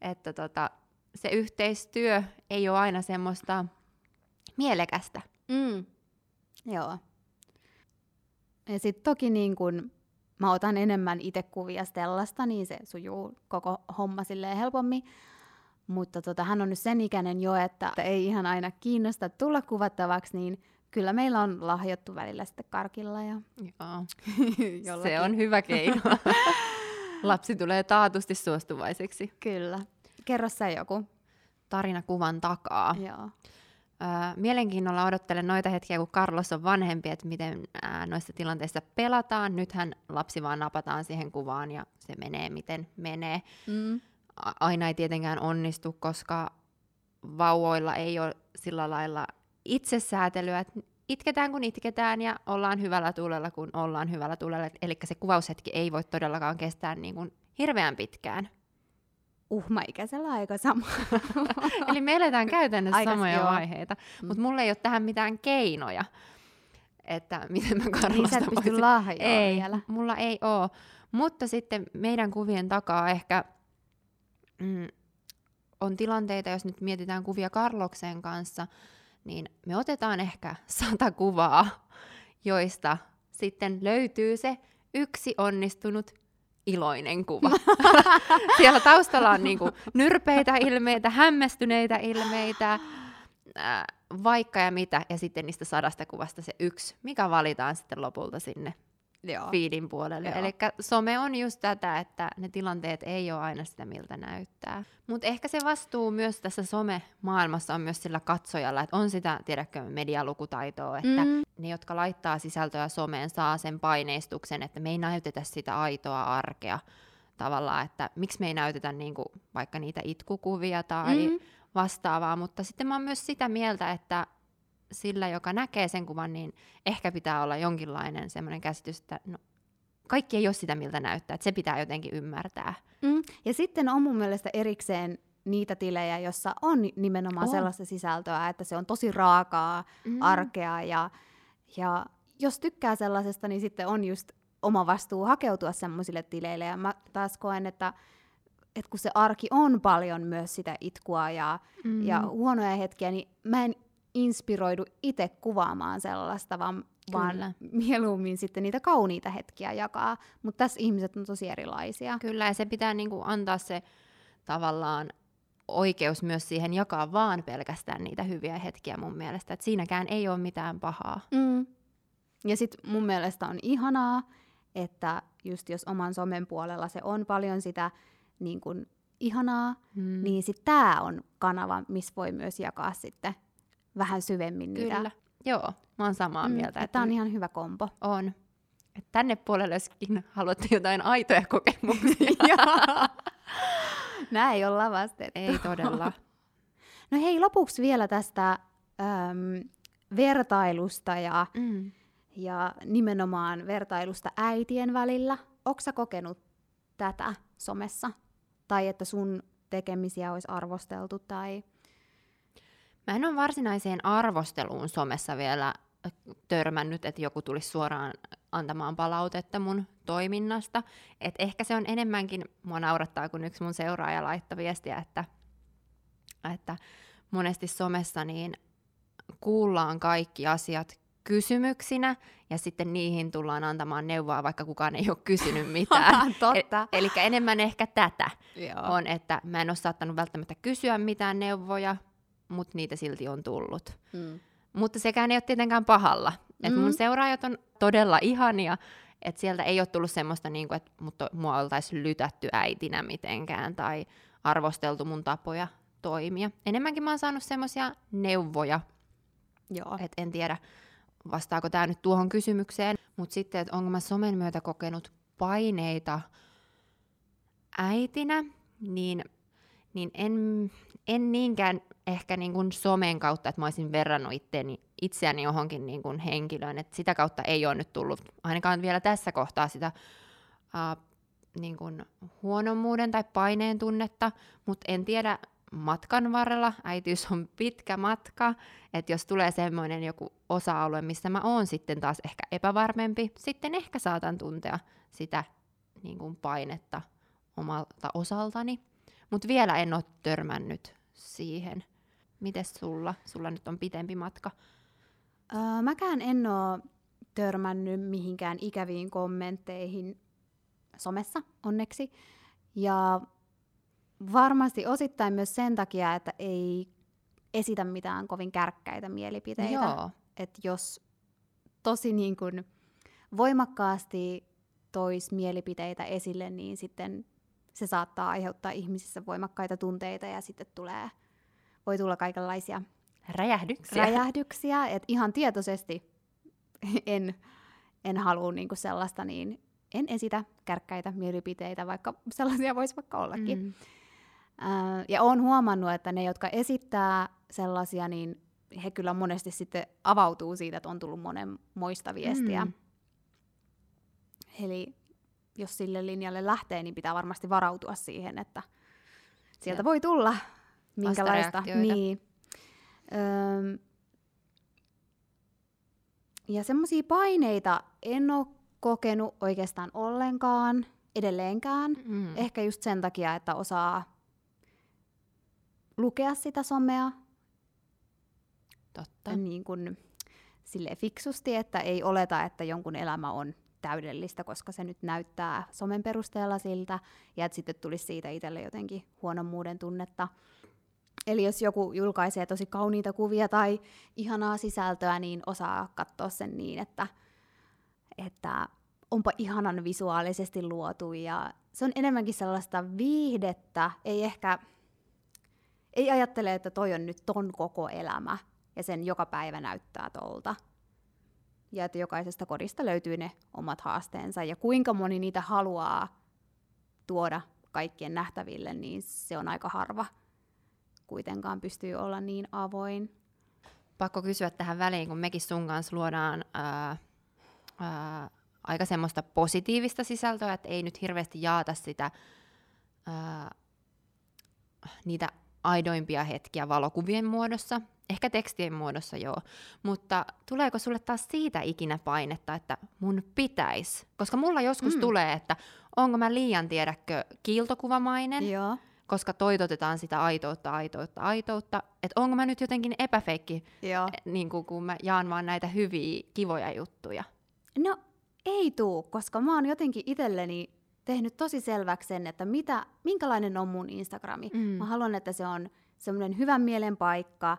Speaker 1: Että tota, se yhteistyö ei ole aina semmoista mielekästä.
Speaker 2: Mm. Joo. Ja sitten toki niin kun mä otan enemmän itse kuvia Stellasta, niin se sujuu koko homma silleen helpommin. Mutta tota, hän on nyt sen ikäinen jo, että ei ihan aina kiinnosta tulla kuvattavaksi, niin kyllä meillä on lahjottu välillä sitten karkilla. Ja
Speaker 1: Joo. se on hyvä keino. Lapsi tulee taatusti suostuvaiseksi.
Speaker 2: Kyllä. Kerro sä joku.
Speaker 1: Tarina kuvan takaa.
Speaker 2: Joo.
Speaker 1: Mielenkiinnolla odottelen noita hetkiä, kun Carlos on vanhempi, että miten noissa tilanteissa pelataan. Nythän lapsi vaan napataan siihen kuvaan ja se menee miten menee. Mm. A- aina ei tietenkään onnistu, koska vauvoilla ei ole sillä lailla itsesäätelyä, että itketään kun itketään ja ollaan hyvällä tulella kun ollaan hyvällä tulella. Eli se kuvaushetki ei voi todellakaan kestää niin kuin hirveän pitkään
Speaker 2: uhmaikäisellä aika sama.
Speaker 1: Eli me eletään käytännössä Aikas, samoja joo. vaiheita, mm. mutta mulla ei ole tähän mitään keinoja, että miten mä Karlosta
Speaker 2: niin voisin.
Speaker 1: ei,
Speaker 2: vielä.
Speaker 1: mulla ei ole. Mutta sitten meidän kuvien takaa ehkä mm, on tilanteita, jos nyt mietitään kuvia Karloksen kanssa, niin me otetaan ehkä sata kuvaa, joista sitten löytyy se yksi onnistunut iloinen kuva. Siellä taustalla on niinku nyrpeitä ilmeitä, hämmästyneitä ilmeitä, äh, vaikka ja mitä, ja sitten niistä sadasta kuvasta se yksi, mikä valitaan sitten lopulta sinne Joo. feedin puolelle. Eli some on just tätä, että ne tilanteet ei ole aina sitä, miltä näyttää. Mutta ehkä se vastuu myös tässä some-maailmassa on myös sillä katsojalla, että on sitä, tiedätkö, medialukutaitoa, että mm. ne, jotka laittaa sisältöä someen, saa sen paineistuksen, että me ei näytetä sitä aitoa arkea tavallaan, että miksi me ei näytetä niinku vaikka niitä itkukuvia tai mm. vastaavaa, mutta sitten mä oon myös sitä mieltä, että sillä, joka näkee sen kuvan, niin ehkä pitää olla jonkinlainen semmoinen käsitys, että no, kaikki ei ole sitä, miltä näyttää, että se pitää jotenkin ymmärtää.
Speaker 2: Mm. Ja sitten on mun mielestä erikseen niitä tilejä, jossa on nimenomaan on. sellaista sisältöä, että se on tosi raakaa, mm. arkea ja, ja jos tykkää sellaisesta, niin sitten on just oma vastuu hakeutua semmoisille tileille. Ja mä taas koen, että, että kun se arki on paljon myös sitä itkua ja, mm. ja huonoja hetkiä, niin mä en inspiroidu itse kuvaamaan sellaista, vaan, vaan mieluummin sitten niitä kauniita hetkiä jakaa. Mutta tässä ihmiset on tosi erilaisia.
Speaker 1: Kyllä, ja se pitää niinku antaa se tavallaan oikeus myös siihen jakaa vaan pelkästään niitä hyviä hetkiä mun mielestä. Et siinäkään ei ole mitään pahaa.
Speaker 2: Mm. Ja sitten mun mielestä on ihanaa, että just jos oman somen puolella se on paljon sitä niin kun, ihanaa, mm. niin sitten tämä on kanava, missä voi myös jakaa sitten vähän syvemmin
Speaker 1: niitä. Kyllä, joo, mä oon samaa mm, mieltä.
Speaker 2: Tämä on ihan hyvä kombo.
Speaker 1: On. Et tänne puolelle, joskin haluatte jotain aitoja kokemuksia.
Speaker 2: Näin ei ole lavastettu.
Speaker 1: Ei todella.
Speaker 2: no hei, lopuksi vielä tästä äm, vertailusta ja, mm. ja nimenomaan vertailusta äitien välillä. Oletko kokenut tätä somessa? Tai että sun tekemisiä olisi arvosteltu tai
Speaker 1: Mä en ole varsinaiseen arvosteluun somessa vielä törmännyt, että joku tulisi suoraan antamaan palautetta mun toiminnasta. Et ehkä se on enemmänkin, mua naurattaa, kun yksi mun seuraaja laittoi viestiä, että, että monesti somessa niin kuullaan kaikki asiat kysymyksinä ja sitten niihin tullaan antamaan neuvoa, vaikka kukaan ei ole kysynyt mitään.
Speaker 2: Totta.
Speaker 1: E- eli enemmän ehkä tätä Joo. on, että mä en ole saattanut välttämättä kysyä mitään neuvoja, mutta niitä silti on tullut. Mm. Mutta sekään ei ole tietenkään pahalla. Et mm. Mun seuraajat on todella ihania, että sieltä ei ole tullut semmoista, niin kuin, että mua oltaisiin lytätty äitinä mitenkään, tai arvosteltu mun tapoja toimia. Enemmänkin mä oon saanut semmoisia neuvoja,
Speaker 2: Joo.
Speaker 1: että en tiedä, vastaako tämä nyt tuohon kysymykseen, mutta sitten, että onko mä somen myötä kokenut paineita äitinä, niin, niin en, en niinkään ehkä niin kuin somen kautta, että mä olisin verrannut itteeni, itseäni johonkin niin kuin henkilöön, että sitä kautta ei ole nyt tullut ainakaan vielä tässä kohtaa sitä uh, niin kuin huonommuuden tai paineen tunnetta, mutta en tiedä, matkan varrella, äitiys on pitkä matka, että jos tulee semmoinen joku osa-alue, missä mä oon sitten taas ehkä epävarmempi, sitten ehkä saatan tuntea sitä niin kuin painetta omalta osaltani, mutta vielä en ole törmännyt siihen. Mites sulla? Sulla nyt on pitempi matka.
Speaker 2: Öö, mäkään en ole törmännyt mihinkään ikäviin kommentteihin somessa, onneksi. Ja varmasti osittain myös sen takia, että ei esitä mitään kovin kärkkäitä mielipiteitä.
Speaker 1: Joo.
Speaker 2: Että jos tosi niin kuin voimakkaasti tois mielipiteitä esille, niin sitten se saattaa aiheuttaa ihmisissä voimakkaita tunteita ja sitten tulee, voi tulla kaikenlaisia
Speaker 1: Räjähdyksiä.
Speaker 2: räjähdyksiä. Et ihan tietoisesti en, en halua niinku sellaista, niin en esitä kärkkäitä mielipiteitä, vaikka sellaisia voisi vaikka ollakin. Mm. Äh, ja olen huomannut, että ne, jotka esittää sellaisia, niin he kyllä monesti sitten avautuu siitä, että on tullut monen moista viestiä. Mm. Eli jos sille linjalle lähtee, niin pitää varmasti varautua siihen, että sieltä
Speaker 1: Ja
Speaker 2: voi tulla minkälaista. Niin. Öm, ja semmoisia paineita en ole kokenut oikeastaan ollenkaan, edelleenkään.
Speaker 1: Mm.
Speaker 2: Ehkä just sen takia, että osaa lukea sitä somea
Speaker 1: Totta.
Speaker 2: niin kuin silleen fiksusti, että ei oleta, että jonkun elämä on täydellistä, koska se nyt näyttää somen perusteella siltä, ja että sitten tulisi siitä itselle jotenkin huonommuuden tunnetta. Eli jos joku julkaisee tosi kauniita kuvia tai ihanaa sisältöä, niin osaa katsoa sen niin, että, että onpa ihanan visuaalisesti luotu, ja se on enemmänkin sellaista viihdettä, ei ehkä, ei ajattele, että toi on nyt ton koko elämä, ja sen joka päivä näyttää tolta. Ja että jokaisesta kodista löytyy ne omat haasteensa, ja kuinka moni niitä haluaa tuoda kaikkien nähtäville, niin se on aika harva kuitenkaan pystyy olla niin avoin.
Speaker 1: Pakko kysyä tähän väliin, kun mekin sun kanssa luodaan ää, ää, aika semmoista positiivista sisältöä, että ei nyt hirveästi jaata sitä ää, niitä aidoimpia hetkiä valokuvien muodossa, ehkä tekstien muodossa joo, mutta tuleeko sulle taas siitä ikinä painetta, että mun pitäisi? Koska mulla joskus
Speaker 2: Mm.
Speaker 1: tulee, että onko mä liian tiedäkö kiiltokuvamainen,
Speaker 2: Joo.
Speaker 1: koska toitotetaan sitä aitoutta, aitoutta, aitoutta, että onko mä nyt jotenkin epäfeikki,
Speaker 2: Joo.
Speaker 1: niin kuin kun mä jaan vaan näitä hyviä, kivoja juttuja.
Speaker 2: No ei tuu, koska mä oon jotenkin itselleni tehnyt tosi selväksi sen, että mitä, minkälainen on mun Instagrami.
Speaker 1: Mm.
Speaker 2: Mä haluan, että se on semmoinen hyvän mielen paikka,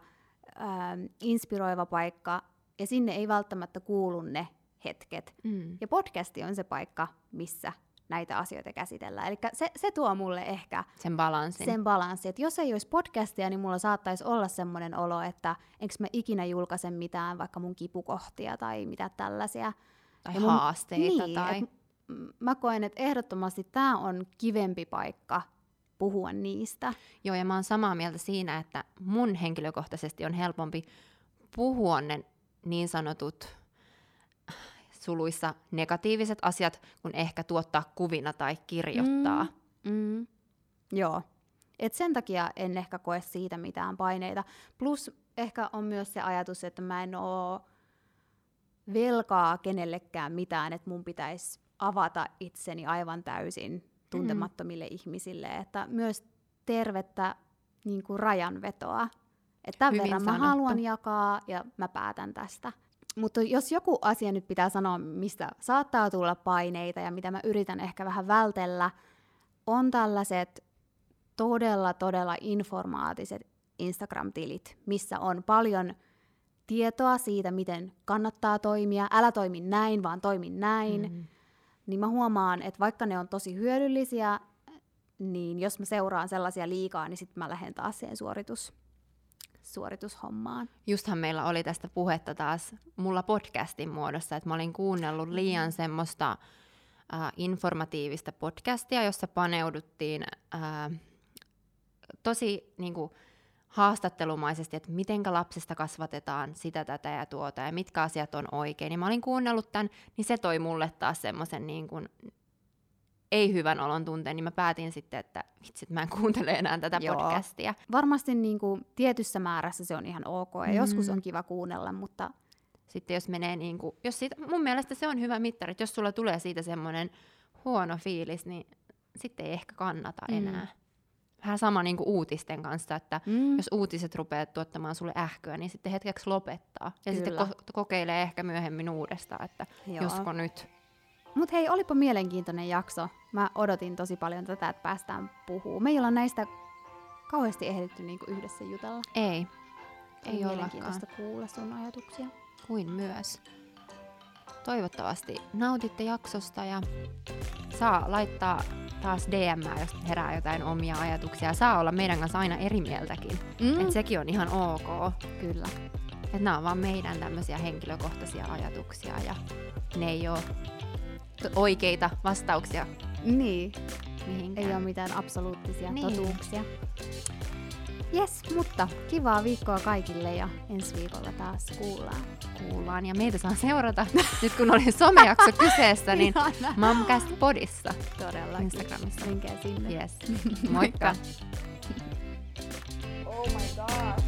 Speaker 2: ähm, inspiroiva paikka, ja sinne ei välttämättä kuulu ne hetket.
Speaker 1: Mm.
Speaker 2: Ja podcasti on se paikka, missä näitä asioita käsitellään. Eli se, se tuo mulle ehkä
Speaker 1: Sen balanssin.
Speaker 2: sen balanssi, että jos ei olisi podcastia, niin mulla saattaisi olla semmoinen olo, että enkö mä ikinä julkaise mitään, vaikka mun kipukohtia tai mitä tällaisia.
Speaker 1: tai
Speaker 2: Ja mun-
Speaker 1: haasteita.
Speaker 2: niin,
Speaker 1: tai...
Speaker 2: et mä koen, että ehdottomasti tämä on kivempi paikka puhua niistä.
Speaker 1: Joo, ja mä oon samaa mieltä siinä, että mun henkilökohtaisesti on helpompi puhua ne niin sanotut suluissa negatiiviset asiat, kun ehkä tuottaa kuvina tai kirjoittaa.
Speaker 2: Mm, mm, joo. Et sen takia en ehkä koe siitä mitään paineita. Plus ehkä on myös se ajatus, että mä en oo velkaa kenellekään mitään, että mun pitäisi avata itseni aivan täysin tuntemattomille mm. ihmisille. Että myös tervettä niin kuin rajanvetoa. Että tämän
Speaker 1: Hyvin
Speaker 2: verran mä
Speaker 1: sanottu.
Speaker 2: haluan jakaa ja mä päätän tästä. Mutta jos joku asia nyt pitää sanoa, mistä saattaa tulla paineita ja mitä mä yritän ehkä vähän vältellä, on tällaiset todella, todella informaatiset Instagram-tilit, missä on paljon tietoa siitä, miten kannattaa toimia. Älä toimi näin, vaan toimi näin. Mm. Niin mä huomaan, että vaikka ne on tosi hyödyllisiä, niin jos mä seuraan sellaisia liikaa, niin sitten mä lähden taas siihen suoritus, suoritushommaan.
Speaker 1: Justhan meillä oli tästä puhetta taas mulla podcastin muodossa, että mä olin kuunnellut liian mm. semmoista äh, informatiivista podcastia, jossa paneuduttiin äh, tosi niin kuin, haastattelumaisesti, että miten lapsesta kasvatetaan sitä, tätä ja tuota, ja mitkä asiat on oikein. Niin mä olin kuunnellut tämän, niin se toi mulle taas semmoisen niin kuin, ei hyvän olon tunteen, niin mä päätin sitten, että vitsit, mä en kuuntele enää tätä Joo. podcastia.
Speaker 2: Varmasti niin kuin, tietyssä määrässä se on ihan ok, ja mm. joskus on kiva kuunnella, mutta...
Speaker 1: Sitten jos menee niin kuin, jos siitä, mun mielestä se on hyvä mittari, että jos sulla tulee siitä semmoinen huono fiilis, niin sitten ei ehkä kannata mm. enää vähän sama niin kuin uutisten kanssa, että mm. jos uutiset rupeaa tuottamaan sulle ähköä, niin sitten hetkeksi lopettaa. Ja Kyllä. sitten ko- kokeilee ehkä myöhemmin uudestaan, että Joo. josko nyt.
Speaker 2: Mutta hei, olipa mielenkiintoinen jakso. Mä odotin tosi paljon tätä, että päästään puhumaan. Me ei olla näistä kauheasti ehditty niinku yhdessä jutella.
Speaker 1: Ei.
Speaker 2: Ei ole mielenkiintoista kuulla sun ajatuksia.
Speaker 1: Kuin myös. Toivottavasti nautitte jaksosta ja saa laittaa taas DM, jos herää jotain omia ajatuksia. Saa olla meidän kanssa aina eri mieltäkin. Mm. Et sekin on ihan ok.
Speaker 2: Kyllä.
Speaker 1: Et nämä on vaan meidän tämmöisiä henkilökohtaisia ajatuksia ja ne ei ole oikeita vastauksia.
Speaker 2: Niin. Mihinkään. Ei ole mitään absoluuttisia niin. totuuksia. Jes, mutta kivaa viikkoa kaikille ja ensi viikolla taas kuullaan.
Speaker 1: Kuullaan ja meitä saa seurata, nyt kun oli somejakso kyseessä, niin Momcast Podissa.
Speaker 2: Todella.
Speaker 1: Instagramissa.
Speaker 2: Linkejä sinne.
Speaker 1: Yes. Moikka.
Speaker 2: oh my god.